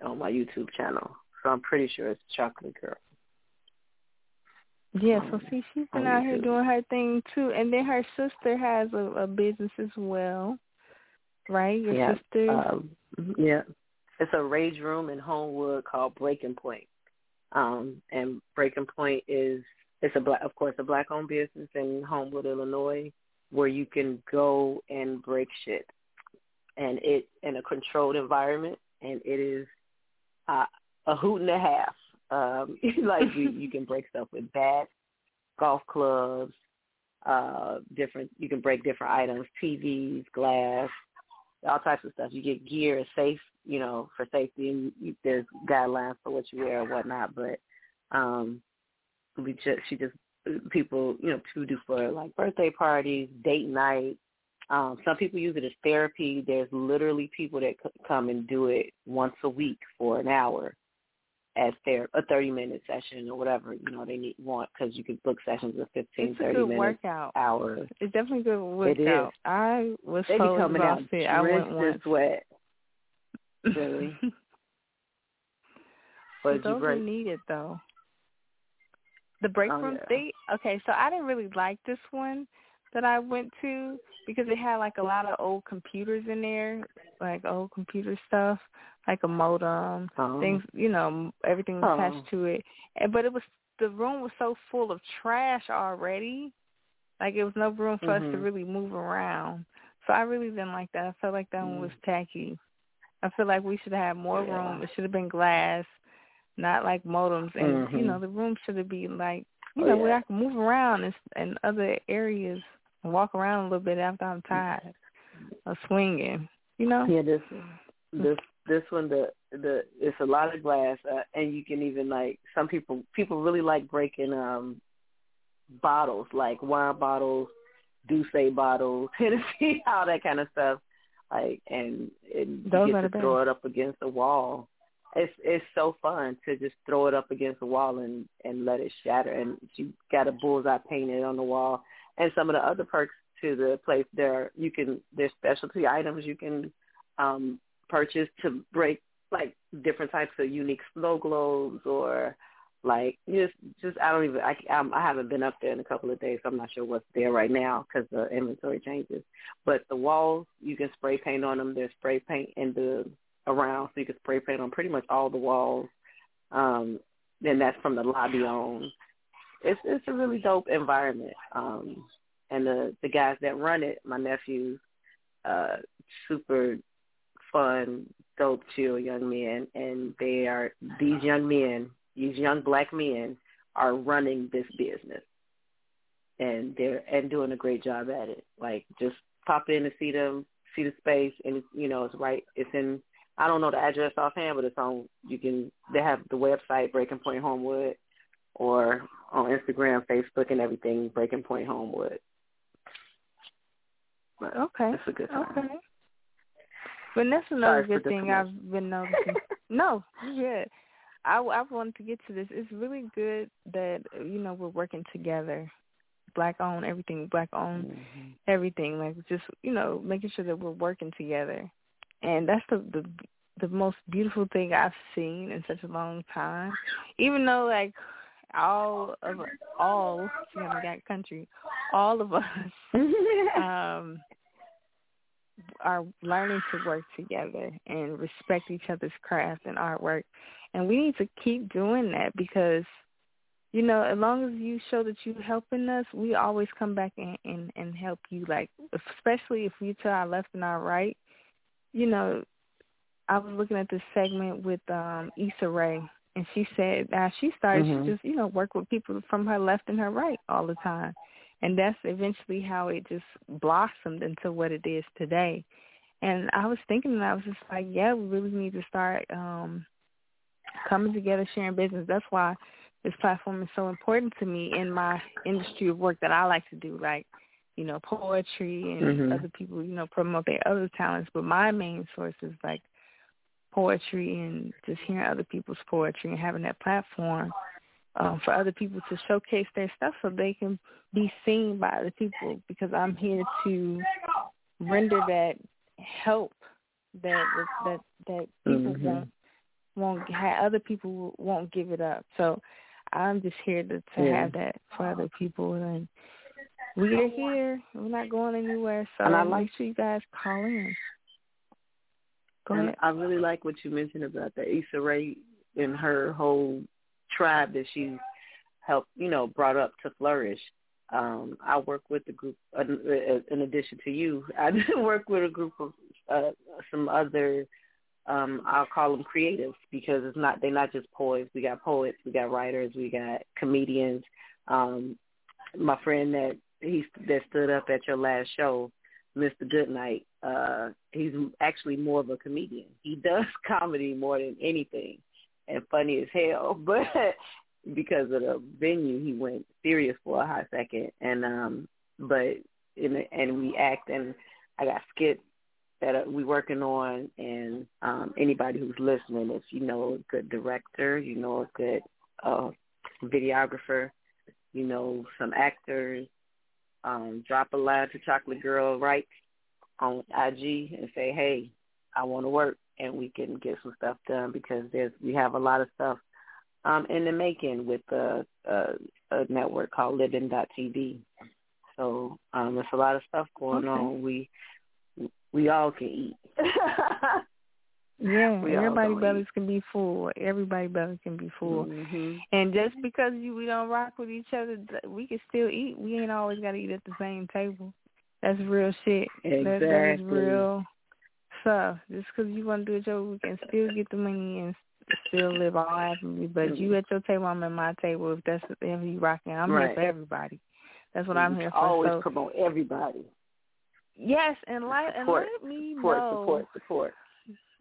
on my YouTube channel. So I'm pretty sure it's Chocolate Girl. Yeah, so um, see, she's been out here doing her thing too, and then her sister has a, a business as well, right? Your yeah, sister. Um, yeah. It's a rage room in Homewood called Breaking Point. Um, and Breaking Point is it's a black, of course, a black-owned business in Homewood, Illinois, where you can go and break shit, and it in a controlled environment, and it is uh, a hoot and a half. Um, like you, you can break stuff with bats, golf clubs, uh, different. You can break different items, TVs, glass, all types of stuff. You get gear, safe, you know, for safety, and you, there's guidelines for what you wear or whatnot. But um, we just she just people, you know, people do for like birthday parties, date night. Um, some people use it as therapy. There's literally people that c- come and do it once a week for an hour as their a 30 minute session or whatever you know they need want because you can book sessions of 15, it's a 30 good minutes, workout. hours. It's definitely a good It is. workout. I was They so coming out. I went once. sweat. Really? You Those break? are needed though. The break Oh, room yeah. they okay, so I didn't really like this one that I went to because it had like a lot of old computers in there, like old computer stuff, like a modem, Oh. things, you know, everything Oh. attached to it. And but it was the room was so full of trash already Like it was no room for mm-hmm. us to mm-hmm. really move around. So I really didn't like that. I felt like that mm-hmm. one was mm. tacky. I feel like we should have more yeah. room. It should have been glass, not like modems. And mm-hmm. you know, the room should have been like you oh, know yeah. where I can move around and, in other areas and walk around a little bit after I'm tired of swinging. You know. Yeah, this this this one the the it's a lot of glass uh, and you can even like some people people really like breaking um bottles like wine bottles D'ussé bottles Tennessee all that kind of stuff like and, and Those you get to throw it up against the wall it's it's so fun to just throw it up against the wall and and let it shatter and you got a bullseye painted on the wall and some of the other perks to the place there you can there's specialty items you can um purchase to break like different types of unique snow globes or like just just I don't even I I'm, I haven't been up there in a couple of days, so I'm not sure what's there right now because the inventory changes. But the walls you can spray paint on them. There's spray paint in the around, so you can spray paint on pretty much all the walls. Um, and that's from the lobby on. It's it's a really dope environment. Um, and the the guys that run it, my nephews, uh, super fun, dope, chill young men, and they are these young men, these young black men, are running this business, and they're and doing a great job at it. Like just pop in and see them, see the space, and you know it's right. It's in. I don't know the address offhand, but it's on. You can. They have the website Breaking Point Homewood, or on Instagram, Facebook, and everything. Breaking Point Homewood. But okay, that's a good time. Okay. But that's another Sorry good thing I've been noticing. no, yeah. I, I wanted to get to this. It's really good that you know we're working together, black owned everything, black owned mm-hmm. everything. Like just you know making sure that we're working together, and that's the the the most beautiful thing I've seen in such a long time. Even though like all of all got country, all of us um are learning to work together and respect each other's craft and artwork. And we need to keep doing that because, you know, as long as you show that you're helping us, we always come back and, and, and help you. Like, especially if we to our left and our right, you know, I was looking at this segment with um Issa Rae, and she said uh, she started mm-hmm. to just, you know, work with people from her left and her right all the time and that's eventually how it just blossomed into what it is today. And I was thinking, and I was just like, yeah, we really need to start um coming together, sharing business. That's why this platform is so important to me in my industry of work that I like to do, like you know, poetry and mm-hmm. other people, you know, promote their other talents. But my main source is like poetry and just hearing other people's poetry and having that platform um, for other people to showcase their stuff so they can be seen by other people because I'm here to render that help that that that people mm-hmm. won't won't have other people won't give it up. So I'm just here to to yeah. have that for other people and we are here. We're not going anywhere. So and I make like, sure you guys call in. Go and ahead. I really like what you mentioned about the Issa Rae and her whole tribe that she's helped, you know, brought up to flourish. Um, I work with a group, uh, in addition to you, I work with a group of uh, some other, um, I'll call them creatives because it's not, they're not just poets. We got poets, we got writers, we got comedians. Um, my friend that he that stood up at your last show, Mr. Goodnight, uh, he's actually more of a comedian. He does comedy more than anything and funny as hell, but because of the venue, he went serious for a hot second. And um, but in and we act, and I got skits that we working on, and um, anybody who's listening, if you know a good director, you know a good uh, videographer, you know some actors, um, drop a line to Chocolate Girl right on IG and say, hey, I want to work and we can get some stuff done because there's we have a lot of stuff um, in the making with a, a, a network called Living.tv. So um, there's a lot of stuff going okay. on. We we all can eat. Yeah, We everybody gonna bellies can be full. Everybody belly can be full. hmm And just because you we don't rock with each other, we can still eat. We ain't always got to eat at the same table. That's real shit. That, that is real stuff. Just because you want to do it your we can still get the money and still live all happily. But you at your table, I'm at my table. If that's if you rocking, I'm Right. here for everybody. That's what I'm here for. Always so promote everybody. yes, and let and Support, let me Support, know support, support.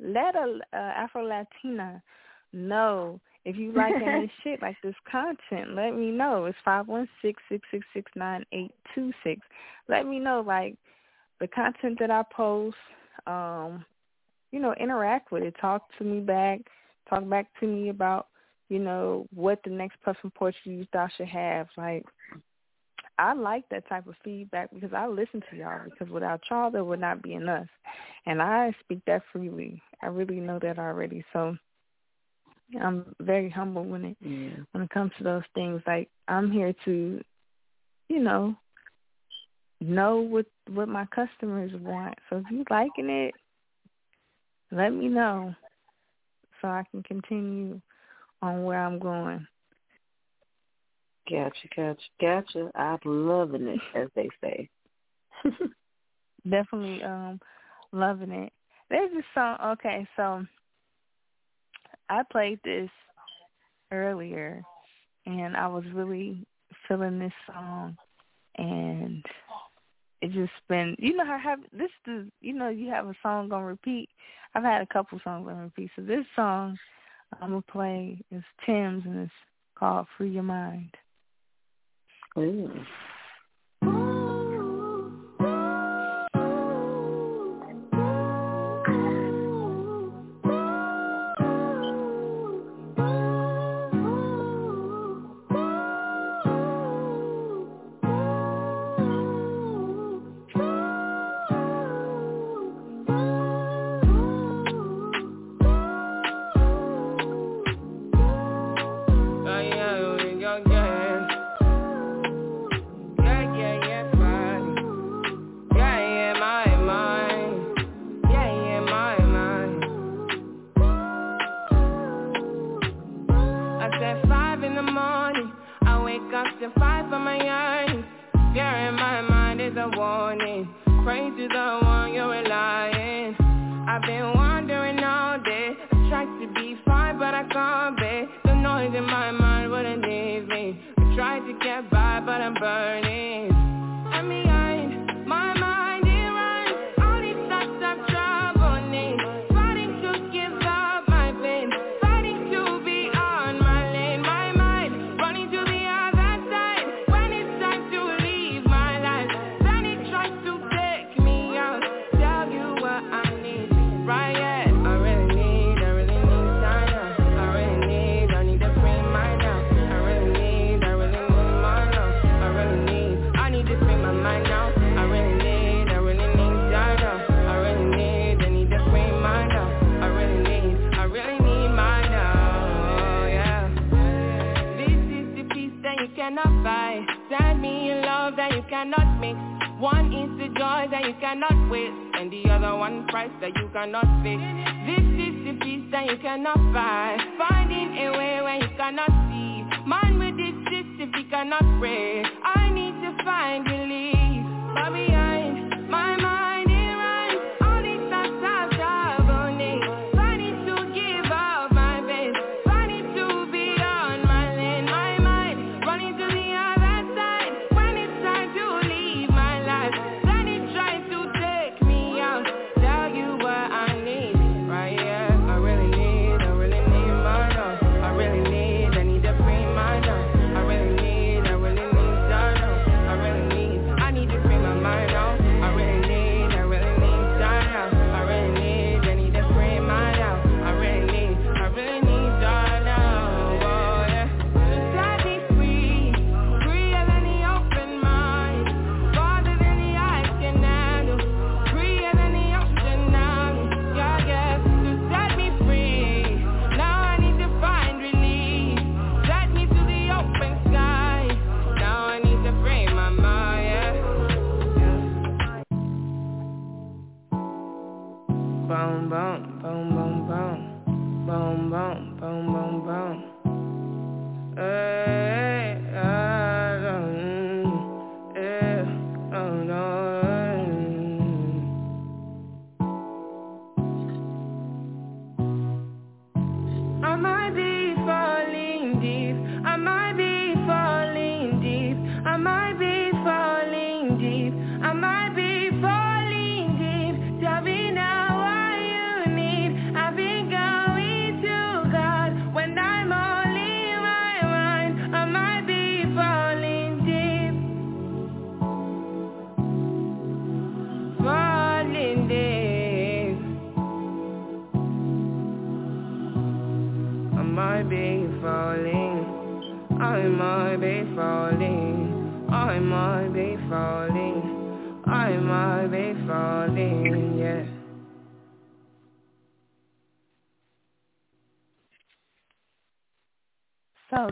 Let a uh, Afro Latina know if you liking this shit, like this content. Let me know. It's five one six six six six nine eight two six. Let me know like the content that I post. Um, you know, interact with it. Talk to me back. Talk back to me about you know what the next Puffin Portuguese style should have. Like I like that type of feedback because I listen to y'all because without y'all there would not be enough. And I speak that freely. I really know that already. So I'm very humble when it Yeah. when it comes to those things. Like I'm here to, you know, know what what my customers want. So if you liking it, let me know so I can continue on where I'm going. Gotcha, gotcha, gotcha. I'm loving it, as they say. Definitely um loving it. There's this song okay, so I played this earlier and I was really feeling this song and it just been you know how have this is you know you have a song on repeat. I've had a couple songs on repeat. So this song I'm gonna play is Tems and it's called Free Your Mind. Ooh.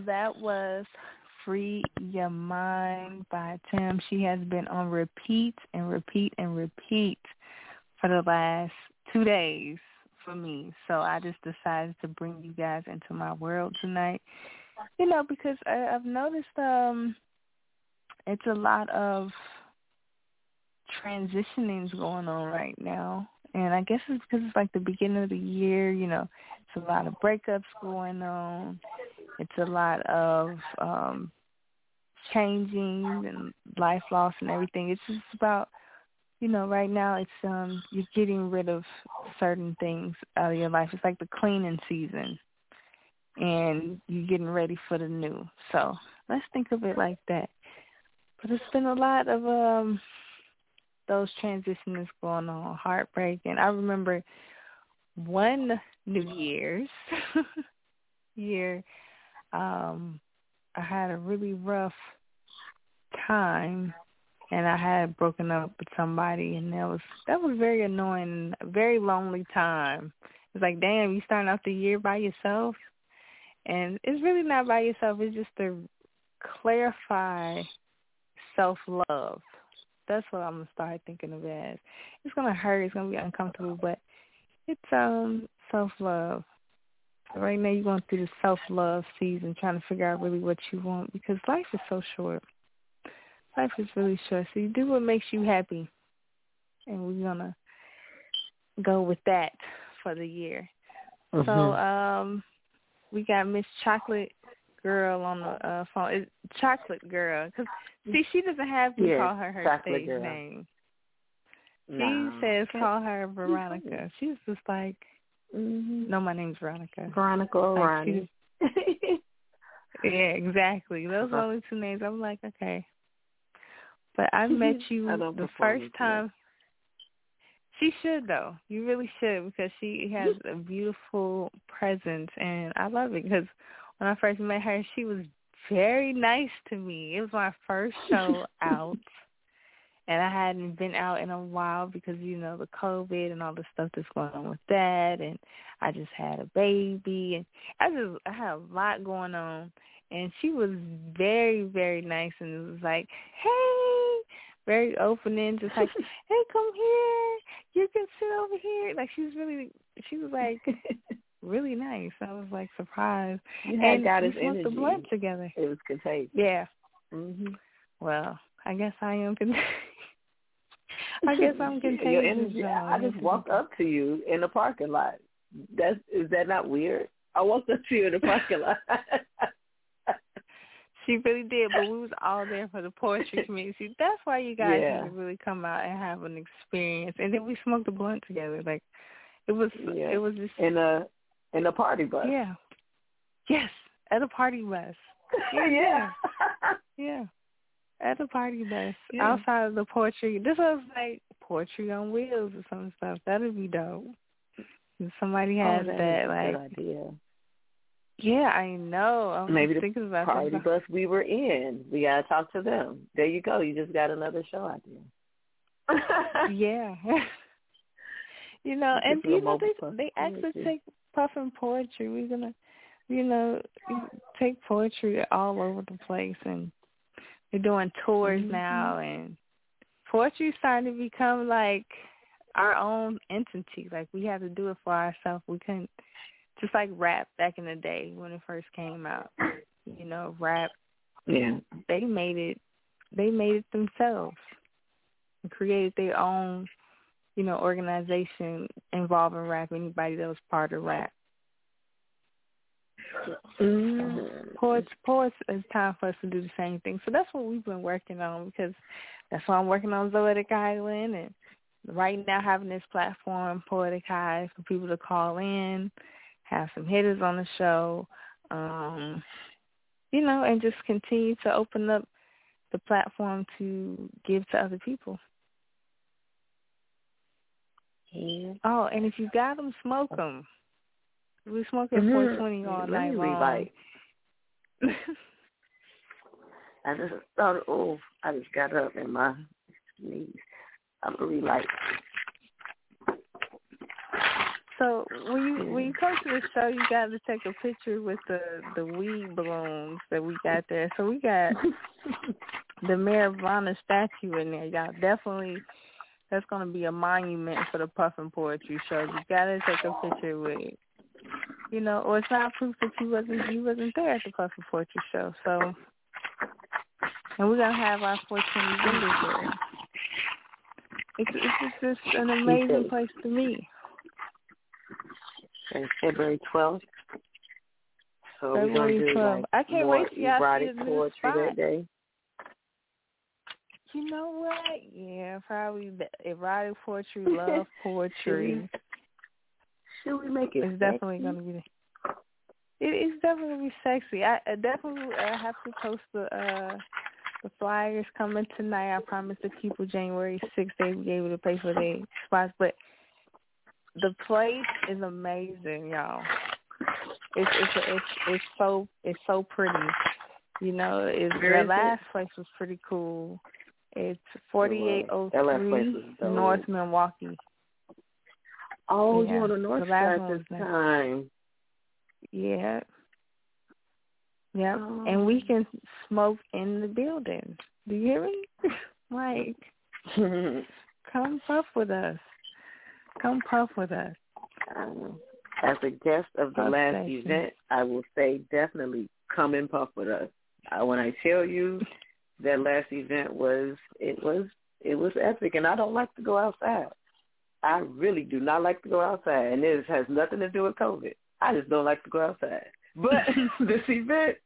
That was Free Your Mind by Tems. She has been on repeat and repeat and repeat for the last two days for me. So I just decided to bring you guys into my world tonight. You know, because I, I've noticed um it's a lot of transitionings going on right now. And I guess it's because it's like the beginning of the year, you know, it's a lot of breakups going on. It's a lot of um changing and life loss and everything. It's just about you know, right now it's um you're getting rid of certain things out of your life. It's like the cleaning season and you're getting ready for the new. So let's think of it like that. But it's been a lot of um those transitions going on, heartbreak and I remember one New Year's year um I had a really rough time and I had broken up with somebody and that was that was very annoying, very lonely time. It's like, damn, you starting off the year by yourself and it's really not by yourself, it's just to clarify self love. That's what I'm gonna start thinking of as. It's gonna hurt, it's gonna be uncomfortable, but it's um self love right now you're going through the self-love season, trying to figure out really what you want because life is so short. Life is really short. So you do what makes you happy. And we're going to go with that for the year. Mm-hmm. So um we got Miss Chocolate Girl on the uh, phone. It's Chocolate Girl. Cause, see, she doesn't have to call her her stage girl. name. She says call her Veronica. She's just like Mm-hmm. No, my name's Veronica. Veronica or yeah, exactly. Those are only two names. I'm like, okay. But I met you the first time. She should though. You really should because she has a beautiful presence, and I love it because when I first met her, she was very nice to me. It was my first show out and I hadn't been out in a while because you know the COVID and all the stuff that's going on with that, and I just had a baby, and I just I had a lot going on, and she was very very nice, and it was like, hey, very opening, just like, hey, come here, you can sit over here, like she was really, she was like. really nice. I was like surprised. You had and got we his energy. the blunt together. It was contagious. Yeah. Mhm. Well, I guess I am contagious. I guess I'm contagious. Your energy. I just walked up to you in the parking lot. That's is that not weird? I walked up to you in the parking lot. she really did, but we was all there for the poetry community. That's why you guys yeah. need to really come out and have an experience. And then we smoked a blunt together. Like it was yeah. it was just in a in a party bus. Yeah. Yes, at a party bus. Yeah. yeah. yeah at the party bus yeah. outside of the poetry. This was like poetry on wheels or some stuff. That'd be dope. If somebody oh, has that, that, like idea. Yeah, I know. I'm Maybe the thinking about party that. bus we were in. We gotta talk to them. There you go. You just got another show idea. yeah. you know, and you know they puff. they actually take puffin poetry. We're gonna, you know, take poetry all over the place and we're doing tours mm-hmm. now, and poetry's starting to become like our own entity. Like we have to do it for ourselves. We couldn't just like rap back in the day when it first came out. You know, rap. Yeah. They made it. They made it themselves and created their own, you know, organization involving rap. Anybody that was part of rap. Mm. Poets, poets, it's time for us to do the same thing. So that's what we've been working on because that's why I'm working on Zoetic Island and right now having this platform, Poetic High, for people to call in, have some hitters on the show, um, you know, and just continue to open up the platform to give to other people. Yeah. Oh, and if you got them, smoke them. We smoke at Mhm. 420 all night long. relight. I just thought, oh, I just got up and my knees. I'm gonna relight. So when you when you come to the show, you got to take a picture with the the weed balloons that we got there. So we got the marijuana statue in there. Y'all definitely that's going to be a monument for the Puffin Poetry Show. You got to take a picture with it. You know, or it's not proof that you wasn't you wasn't there at the Puffin Poetry Show. So, and we're gonna have our 420 vendors there. It's it's just an amazing place to meet. Okay, February 12th. So February 12th. like I can't wait to y'all see erotic poetry spot. that day. You know what? Yeah, probably erotic poetry, love poetry. Should we make it? It's definitely going to be. It, it's definitely gonna be sexy. I, I definitely uh, have to post the uh the flyers coming tonight. I promised the people January sixth they would be able to pay for their spots, but the place is amazing, y'all. It's it's it's it's so it's so pretty. You know, it's Where the is it? last place was pretty cool. It's forty eight oh That last place three was dope. North Milwaukee. Oh, Yeah, you on the north the side this time. Yeah. Yeah. Oh. And we can smoke in the building. Do you hear me? like, come puff with us. Come puff with us. Um, As a guest of the Puff last event, I will say definitely come and puff with us. I, when I tell you that last event was it was it was epic, and I don't like to go outside. I really do not like to go outside, and this has nothing to do with COVID. I just don't like to go outside. But this event,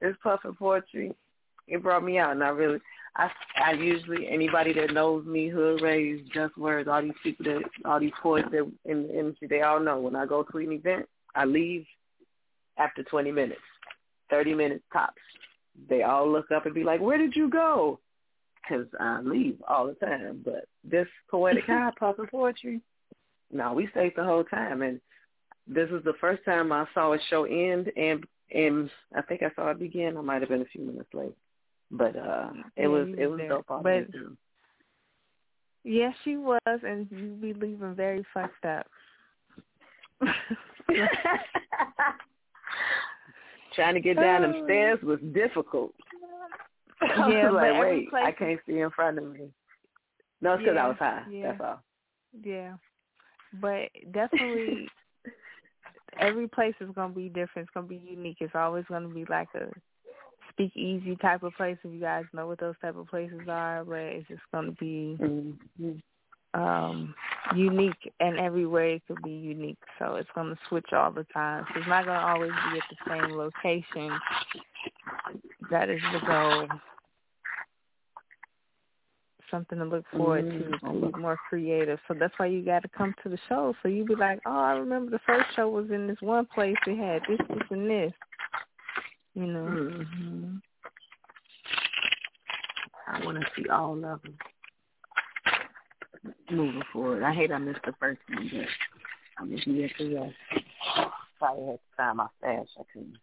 this Puffin Poetry, it brought me out, and I really, I, I usually anybody that knows me, hood raised, just words, all these people that, all these poets that in the industry, they all know when I go to an event, I leave after 20 minutes, 30 minutes tops. They all look up and be like, "Where did you go?" Because I leave all the time. But this poetic high Puffin Poetry, no, we stayed the whole time, and this was the first time I saw a show end, and and I think I saw it begin. I might have been a few minutes late, but uh it Yeah, was it was there. dope. all But- the. Yes, she was, and you be leaving very fucked up. Trying to get down them Oh. stairs was difficult. Yeah, was but every wait, place I can't see in front of me. No, it's because I was high. yeah. That's all. Yeah, but definitely every place is gonna be different. It's gonna be unique. It's always gonna be like a speakeasy type of place. If you guys know what those type of places are, but it's just gonna be Mm-hmm. Um unique, and everywhere it could be unique. So it's gonna switch all the time. So it's not gonna always be at the same location. That is the goal. Something to look forward to. Mhm. It's gonna more creative. So that's why you got to come to the show. So you be like, oh, I remember the first show was in this one place. It had this, this, and this. You know. hmm I want to see all of them moving forward. I hate I missed the first one, but I'm just here to rest. Probably had to find my stash. I couldn't.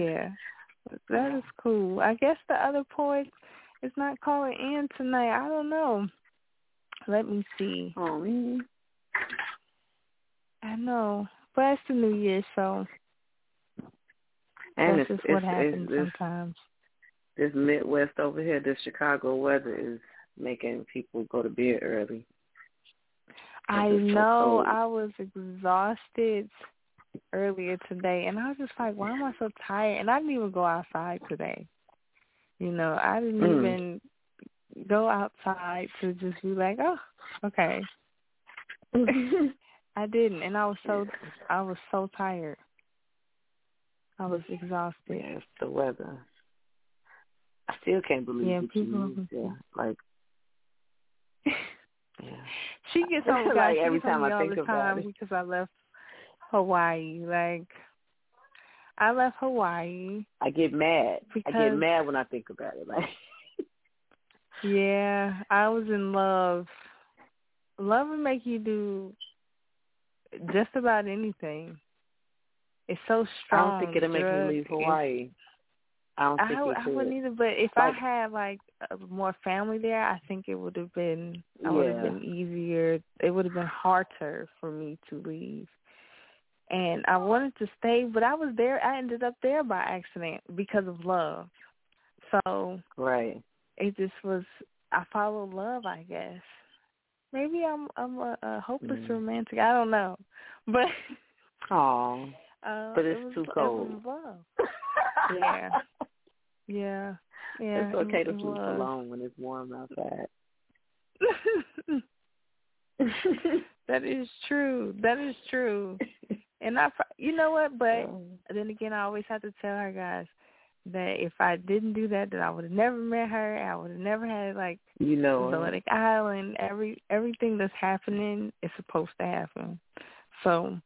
yeah, that is cool. I guess the other poet is not calling in tonight. I don't know. Let me see. Oh man. I know, but it's the New Year, so And that's it's, just what it's, happens it's, sometimes. This Midwest over here, this Chicago weather is making people go to bed early. I It's so know. I was exhausted earlier today, and I was just like, why am I so tired? And I didn't even go outside today. You know, I didn't Mm. even go outside to just be like, oh, okay. I didn't, and I was so I was so tired. I was exhausted. Yeah, it's the weather. I still can't believe Yeah, people- you yeah, like yeah. She gets on Like, she every gets time me I all think the about time it. because I left Hawaii. Like I left Hawaii. I get mad. I get mad when I think about it. Like Yeah, I was in love. Love will make you do just about anything. It's so strong. I don't think it'll make me leave Hawaii. I don't I, think w- it I wouldn't either, but if I had like more family there, I think it would have been. I would have been easier. It would have been harder for me to leave. And I wanted to stay, but I was there. I ended up there by accident because of love. So Right. it just was. I followed love, I guess. Maybe I'm I'm a, a hopeless Mm. romantic. I don't know, but Aw. uh, But it it's was, too It cold. love. Yeah. Yeah, yeah. it's okay it, to it sleep alone when it's warm outside. that is true. That is true. And I, you know what? But then again, I always have to tell her guys that if I didn't do that, that I would have never met her. I would have never had like you know, Atlantic Island. Every everything that's happening is supposed to happen. So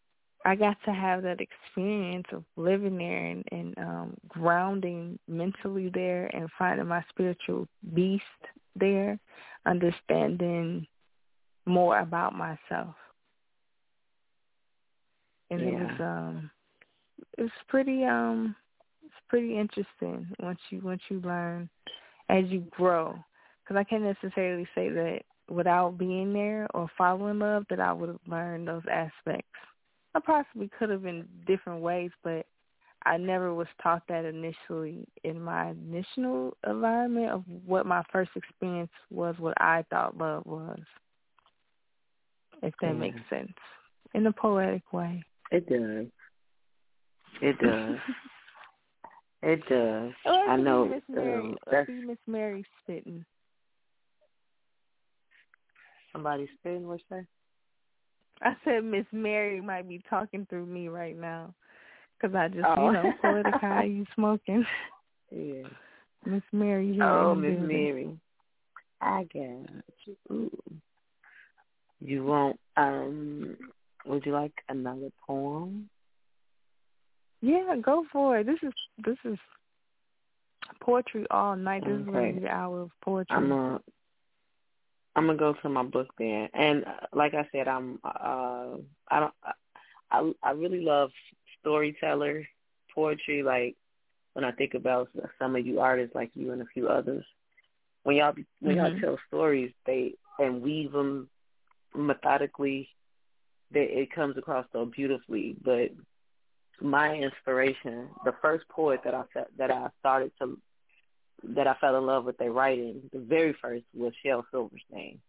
I got to have that experience of living there and, and um grounding mentally there and finding my spiritual beast there, understanding more about myself. And it was um it's pretty um it's pretty interesting once you once you learn as you grow because I can't necessarily say that without being there or following love that I would have learned those aspects. I possibly could have in different ways, but I never was taught that initially in my initial environment of what my first experience was, what I thought love was. If that makes sense. In a poetic way. it does. It does. it does. Oh, I know. Miss Mary, Um, I that's see Miss Mary spitting. somebody spitting. What's that? I said Miss Mary might be talking through me right now, because I just, Oh. you know, poetic high, you smoking. Yeah. Miss Mary, Oh, Miss. Mary. I got you. Ooh. You want um would you like another poem? Yeah, go for it. This is this is poetry all night. This is Okay. to the hour of poetry. I'm I'm gonna go to my book then, and uh, like I said, I'm uh I don't I I really love storyteller poetry. Like when I think about some of you artists, like you and a few others, when y'all be, when y'all Mhm. tell stories, they and weave them methodically, that it comes across so beautifully. But my inspiration, the first poet that I that I started to that I fell in love with their writing, the very first was Shel Silverstein.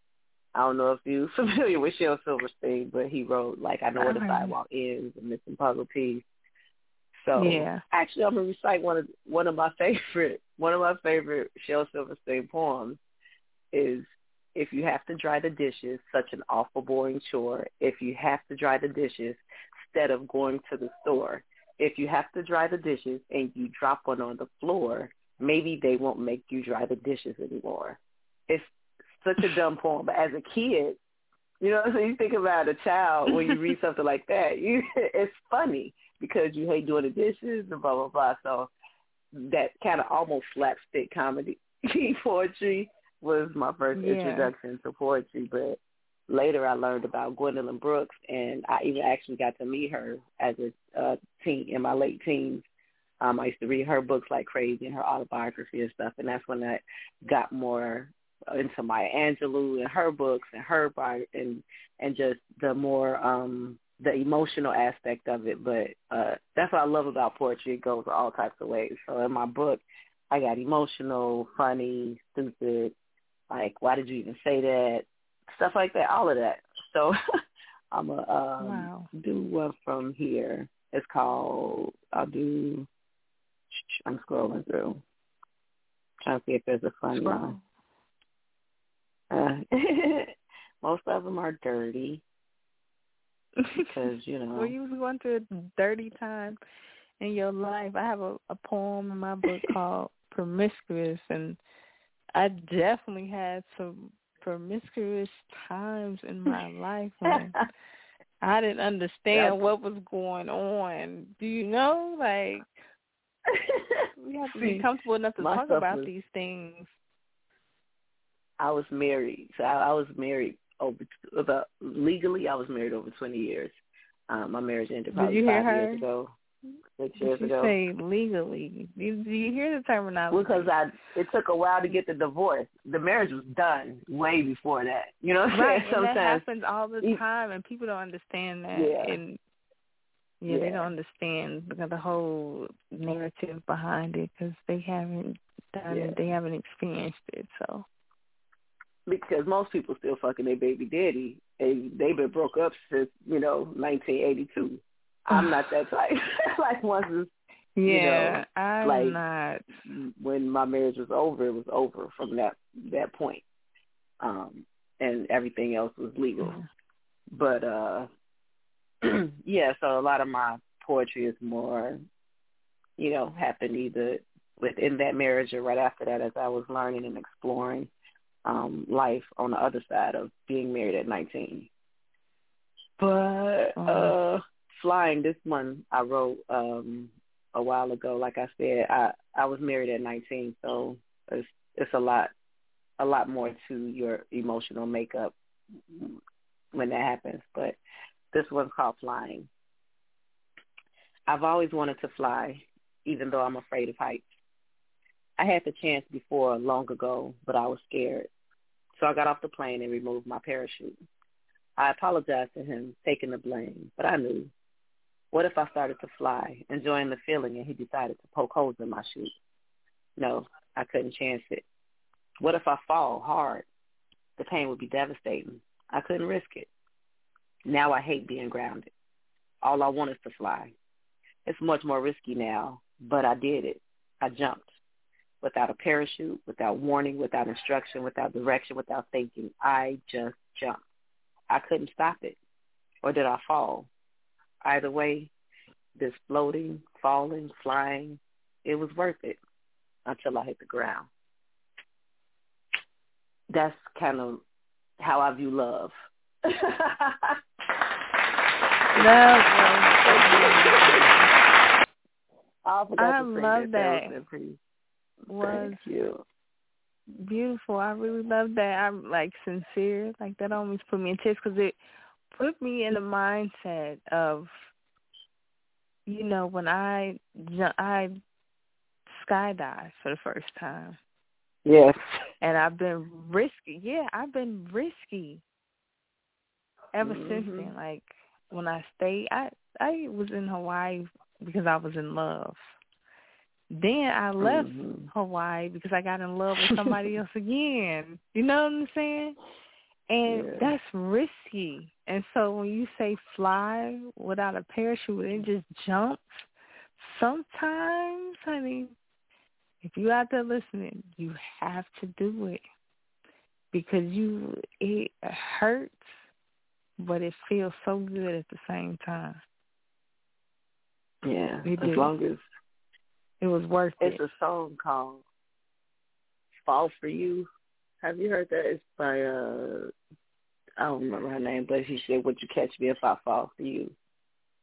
I don't know if you're familiar with Shel Silverstein, but he wrote like I know where the uh-huh. sidewalk ends, and Missing Puzzle Piece. So Yeah. actually, I'm gonna recite one of one of my favorite one of my favorite Shel Silverstein poems is if you have to dry the dishes, such an awful boring chore. If you have to dry the dishes instead of going to the store. If you have to dry the dishes and you drop one on the floor, maybe they won't make you dry the dishes anymore. It's such a dumb poem, but as a kid, you know, so you think about a child when you read something like that, you it's funny because you hate doing the dishes and blah blah blah. So that kind of almost slapstick comedy poetry was my first Yeah. introduction to poetry, but later I learned about Gwendolyn Brooks, and I even actually got to meet her as a uh, teen in my late teens. Um, I used to read her books like crazy and her autobiography and stuff, and that's when I got more into Maya Angelou and her books and her bio and and just the more um the emotional aspect of it. But uh that's what I love about poetry. It goes all types of ways. So in my book, I got emotional, funny, stupid, like why did you even say that? Stuff like that, all of that. So I'm gonna um, wow. do one from here. It's called. I'll do. I'm scrolling through, trying to see if there's a fun one. Uh, most of them are dirty because you know. well, you going through a dirty time in your life. I have a, a poem in my book called "Promiscuous," and I definitely had some promiscuous times in my life when I didn't understand what was going on. Do you know? Like we have to be comfortable enough to talk about was- these things. I was married. So I, I was married over about legally. I was married over twenty years. Um, my marriage ended probably five her? years ago, six Did years you ago. say legally? Do, you hear the terminology? Because I, it took a while to get the divorce. The marriage was done way before that. You know what I'm right, saying? and that happens all the time, and people don't understand that. Yeah. And yeah, they don't understand because the whole narrative behind it because they haven't done Yeah. it, they haven't experienced it. So because most people still fucking their baby daddy, and they've been broke up since you know 1982. I'm not that type. like once it's, yeah, know, I'm like- not. when my marriage was over, it was over from that that point. Um, and everything else was legal. But uh yeah, so a lot of my poetry is more, you know, happened either within that marriage or right after that as I was learning and exploring um life on the other side of being married at 19. But uh flying this one I wrote um a while ago. Like I said I I was married at 19 so it's it's a lot a lot more to your emotional makeup when that happens. But this one's called Flying. I've always wanted to fly, even though I'm afraid of heights. I had the chance before long ago, but I was scared. So I got off the plane and removed my parachute. I apologized to him, taking the blame, but I knew. What if I started to fly, enjoying the feeling, and he decided to poke holes in my chute? No, I couldn't chance it. What if I fall hard? The pain would be devastating. I couldn't risk it. Now I hate being grounded. All I want is to fly. It's much more risky now, but I did it. I jumped. Without a parachute, without warning, without instruction, without direction, without thinking. I just jumped. I couldn't stop it. Or did I fall? Either way, this floating, falling, flying, it was worth it until I hit the ground. That's kind of how I view love. Love, I, forgot I to love That that. was Thank you. beautiful. I really love that. I'm like sincere. Like that almost put me in tears because it put me in the mindset of, you know, when I I skydived for the first time, Yes. and I've been risky. Yeah, I've been risky ever since Mhm. then. Like when I stayed, I I was in Hawaii because I was in love. Then I left Mhm. Hawaii because I got in love with somebody else again. You know what I'm saying? And Yeah. that's risky. And so when you say fly without a parachute and just jump, sometimes, honey, if you out there listening, you have to do it because you it hurts, but it feels so good at the same time. Yeah. You as do. long as It was worth it's it. It's a song called "Fall for You." Have you heard that? It's by uh, I don't remember her name, but she said, "Would you catch me if I fall for you?"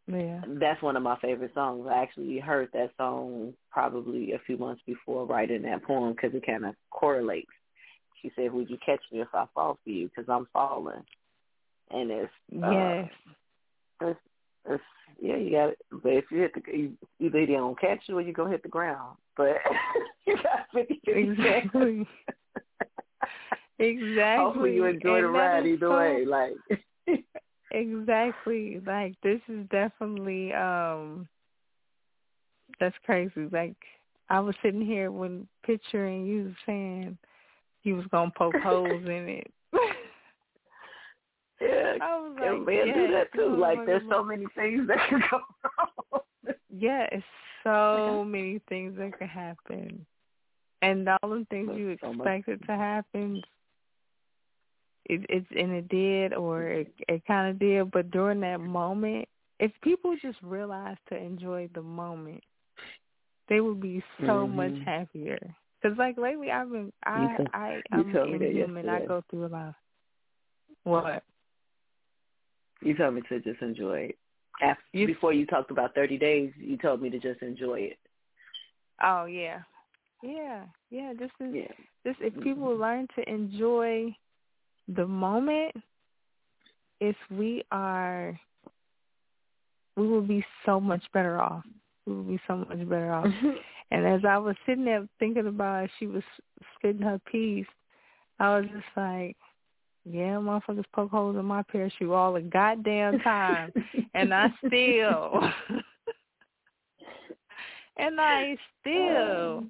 Yeah. That's one of my favorite songs. I actually heard that song probably a few months before writing that poem because it kind of correlates. She said, "Would you catch me if I fall for you?" Because I'm falling, and it's uh, Yes. it's, it's yeah, you got it. But if you hit the, you, either they don't catch you or you gonna hit the ground. But you got fifty fifty. Exactly. Exactly. Hopefully you enjoy And the ride either so- way. Like Exactly. Like this is definitely um that's crazy. Like I was sitting here when picturing you saying you was gonna poke holes in it. Yeah, I yeah, like, men yes, do that too. Like there's so many things that can go wrong. Yeah, it's so many things that can happen. And all the things you So much. expected to happen, it, it's and it did, or it, it kind of did. But during that moment, if people just realized to enjoy the moment, they would be so much Mhm. happier. Cause like lately, I've been I I I'm me that. I go through a lot. What? You told me to just enjoy it. After, You- before you talked about 30 days, you told me to just enjoy it. Oh yeah, yeah, yeah. Just as, Yeah. just if people mm-hmm. learn to enjoy the moment, if we are, we will be so much better off. We will be so much better off. Mm-hmm. and as I was sitting there thinking about it, she was spitting her piece, I was just like, yeah, motherfuckers poke holes in my parachute all the goddamn time, and I still, and I still oh.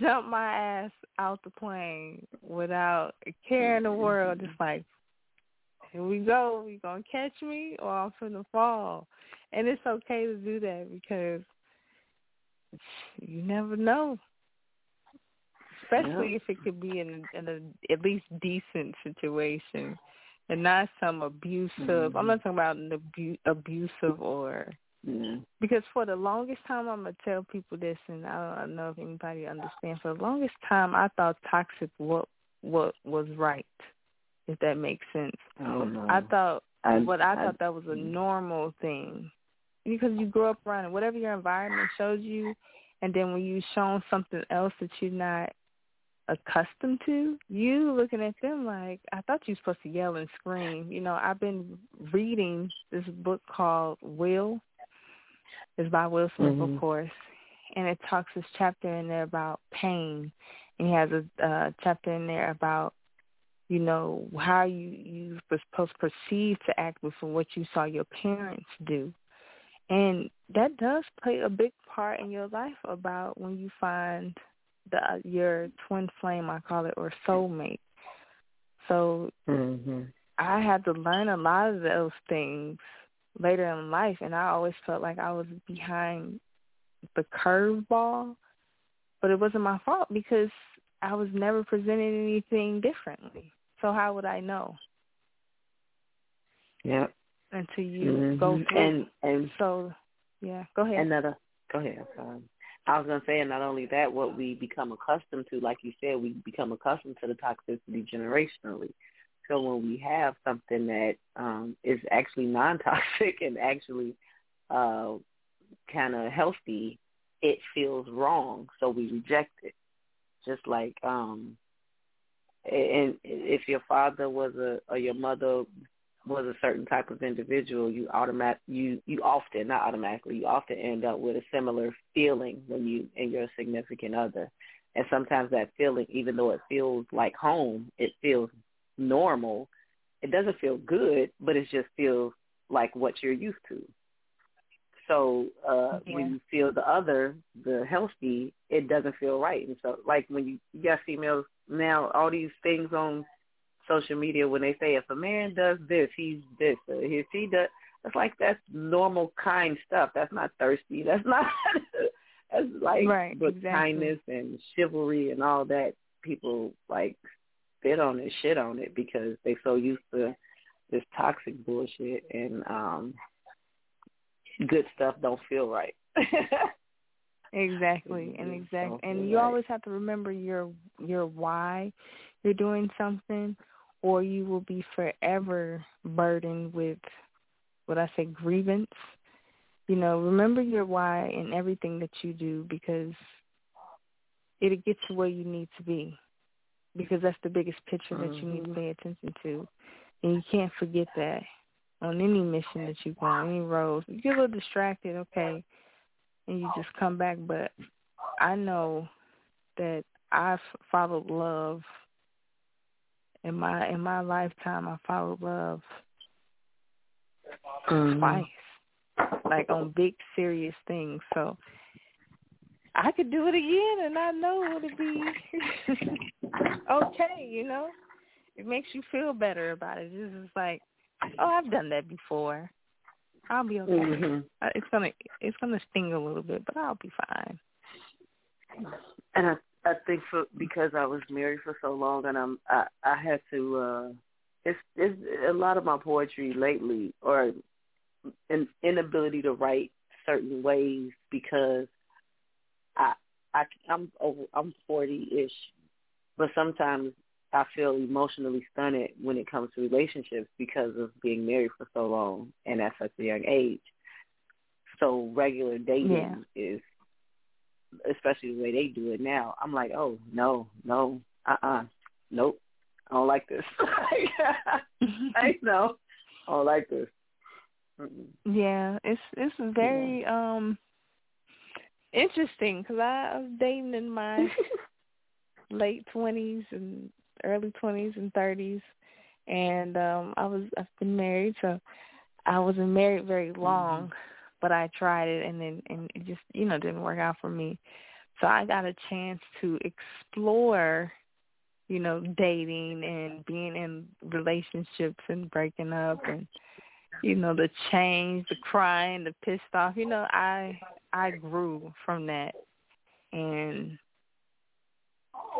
jump my ass out the plane without a care in the world. Just mm-hmm. like, here we go. You gonna catch me, or I'm finna fall. And it's okay to do that because you never know. Especially Yeah. if it could be in, in a at least decent situation, and not some abusive. I'm mm-hmm. not talking about an abu- abusive or Yeah. because for the longest time I'm gonna tell people this, and I don't know if anybody understands. For the longest time, I thought toxic what what was right, if that makes sense. Oh no. I thought I- what I I- thought that was a mm-hmm. normal thing because you grew up around it. Whatever your environment shows you, and then when you shown something else that you're not accustomed to, you looking at them like I thought you were supposed to yell and scream. You know, I've been reading this book called Will. It's by Will Smith, Mhm. of course, and it talks this chapter in there about pain, and he has a uh, chapter in there about you know how you you were supposed to perceive to act from what you saw your parents do and that does play a big part in your life about when you find the your twin flame I call it or soulmate so Mhm. I had to learn a lot of those things later in life and I always felt like I was behind the curveball but it wasn't my fault because I was never presented anything differently. So how would I know Yep. until you Mhm. go through? and and so, yeah, go ahead. another. Go ahead. Sorry. I was gonna say, and not only that, what we become accustomed to, like you said, we become accustomed to the toxicity generationally. So when we have something that um, is actually non-toxic and actually uh, kind of healthy, it feels wrong, so we reject it. Just like, um, and if your father was a or your mother was a certain type of individual, you automatic you you often not automatically you often end up with a similar feeling when you and your significant other, and sometimes that feeling, even though it feels like home, it feels normal. It doesn't feel good, but it just feels like what you're used to. So uh Yeah. when you feel the other, the healthy, it doesn't feel right. And so like when you, you got females now, all these things on social media when they say if a man does this, he's this. Or if he does, it's like that's normal kind stuff. That's not thirsty. That's not. that's like Right, but exactly. kindness and chivalry and all that. People like spit on it, shit on it because they so used to this toxic bullshit and um good stuff don't feel right. Exactly, and Mhm. exact, and you right. always have to remember your your why you're doing something, or you will be forever burdened with what I say grievance. You know, remember your why in everything that you do because it'll get you where you need to be. Because that's the biggest picture that you need to Mhm. pay attention to, and you can't forget that on any mission that you go on, any road. You get a little distracted, okay, and you just come back. But I know that I've followed love in my in my lifetime. I followed love Mhm. twice, like on big serious things. So I could do it again, and I know it'll be okay. You know, it makes you feel better about it. It's just like oh, I've done that before. I'll be okay. Mm-hmm. It's gonna it's gonna sting a little bit, but I'll be fine. And I I think for because I was married for so long, and I'm I I had to. uh It's it's a lot of my poetry lately, or an inability to write certain ways because I I I'm over I'm forty ish, but sometimes I feel emotionally stunted when it comes to relationships because of being married for so long and at such a young age. So regular dating yeah. is, especially the way they do it now. I'm like, oh no, no, uh, uh-uh, uh nope, I don't like this. I know, I don't like this. Yeah, it's it's very yeah. um interesting because I was dating in my late twenties and early twenties and thirties, and um I was I've been married, so I wasn't married very long, mm-hmm. But I tried it and then and it just you know didn't work out for me. So I got a chance to explore, you know, dating and being in relationships and breaking up and you know the change, the crying, the pissed off. You know, I I grew from that, and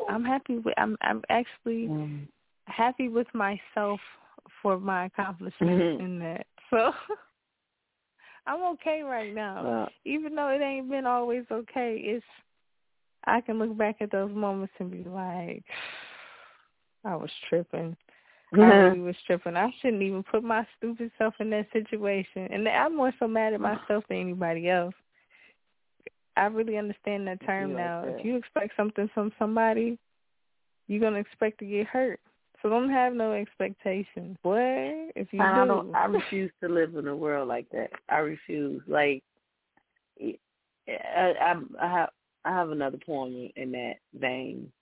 I'm happy with. I'm I'm actually mm. happy with myself for my accomplishments mm-hmm. in that. So I'm okay right now, well, even though it ain't been always okay. It's I can look back at those moments and be like, I was tripping. I really was tripping. I shouldn't even put my stupid self in that situation. And I'm more so mad at myself than anybody else. I really understand that term now. If you expect something from somebody, you're gonna expect to get hurt. So don't have no expectations. Boy, if you I do, don't, I refuse to live in a world like that. I refuse. Like, I, I, I have, I have another poem in that vein.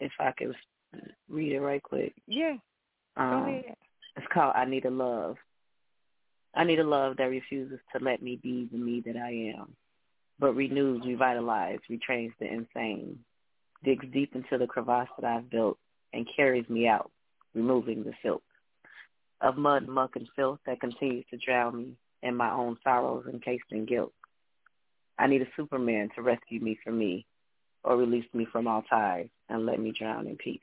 If I could read it right quick. Yeah. Um, it's called I Need a Love. I need a love that refuses to let me be the me that I am, but renews, revitalizes, retrains the insane, digs deep into the crevasse that I've built, and carries me out, removing the silk of mud, muck, and filth that continues to drown me in my own sorrows encased in guilt. I need a Superman to rescue me from me or release me from all ties and let me drown in peace.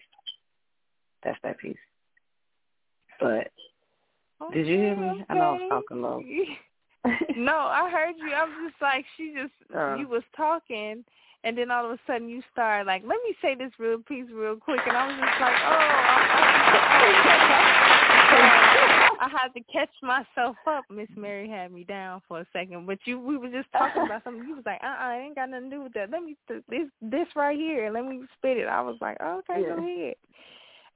That's that piece. But okay, did you hear me? Okay. I know I was talking low. no, I heard you. I was just like, she just, uh, you was talking, and then all of a sudden you started like, let me say this real piece real quick, and I was just like, oh. I had to catch myself up. Miss Mary had me down for a second, but you we were just talking about something. You was like, uh, uh-uh, I ain't got nothing to do with that. Let me th- this this right here. Let me spit it. I was like, oh, okay, yeah. go ahead.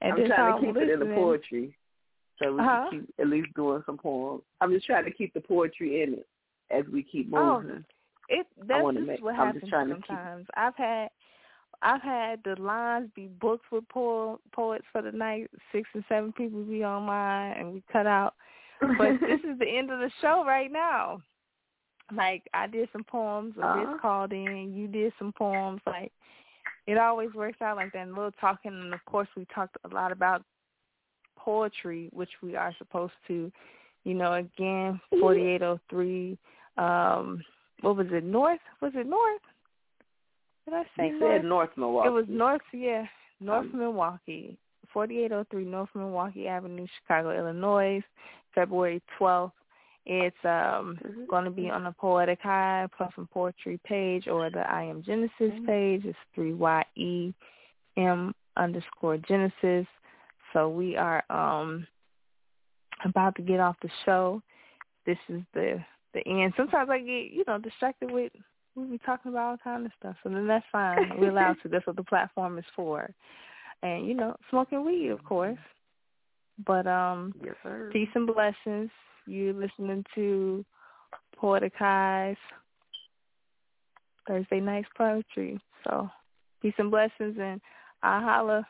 And I'm trying to keep listening. it in the poetry, so we uh-huh. can keep at least doing some poems. I'm just trying to keep the poetry in it as we keep oh, moving. Oh, it that's just make, what I'm happens sometimes. Keep... I've had I've had the lines be booked with po- poets for the night. Six and seven people be on mine, and we cut out. But this is the end of the show right now. Like I did some poems, a uh-huh. called in. You did some poems. Like it always works out like that. And a little talking, and of course we talked a lot about poetry, which we are supposed to. You know, again, forty eight oh three. Um, what was it? North? Was it North? Did I say you North? said North Milwaukee. It was North, yeah, North um, Milwaukee, 4803 North Milwaukee Avenue, Chicago, Illinois, February 12th. It's um mm-hmm. going to be on the Poetic High Plus and Poetry page or the I Am Genesis mm-hmm. page. It's 3YEM underscore Genesis. So we are um about to get off the show. This is the the end. Sometimes I get, you know, distracted with we be talking about all kind of stuff. So then that's fine. We're allowed to. That's what the platform is for. And, you know, smoking weed, of course. But um yes, sir. peace and blessings. You listening to Poetic Highs Thursday night's poetry. So peace and blessings and I'll holla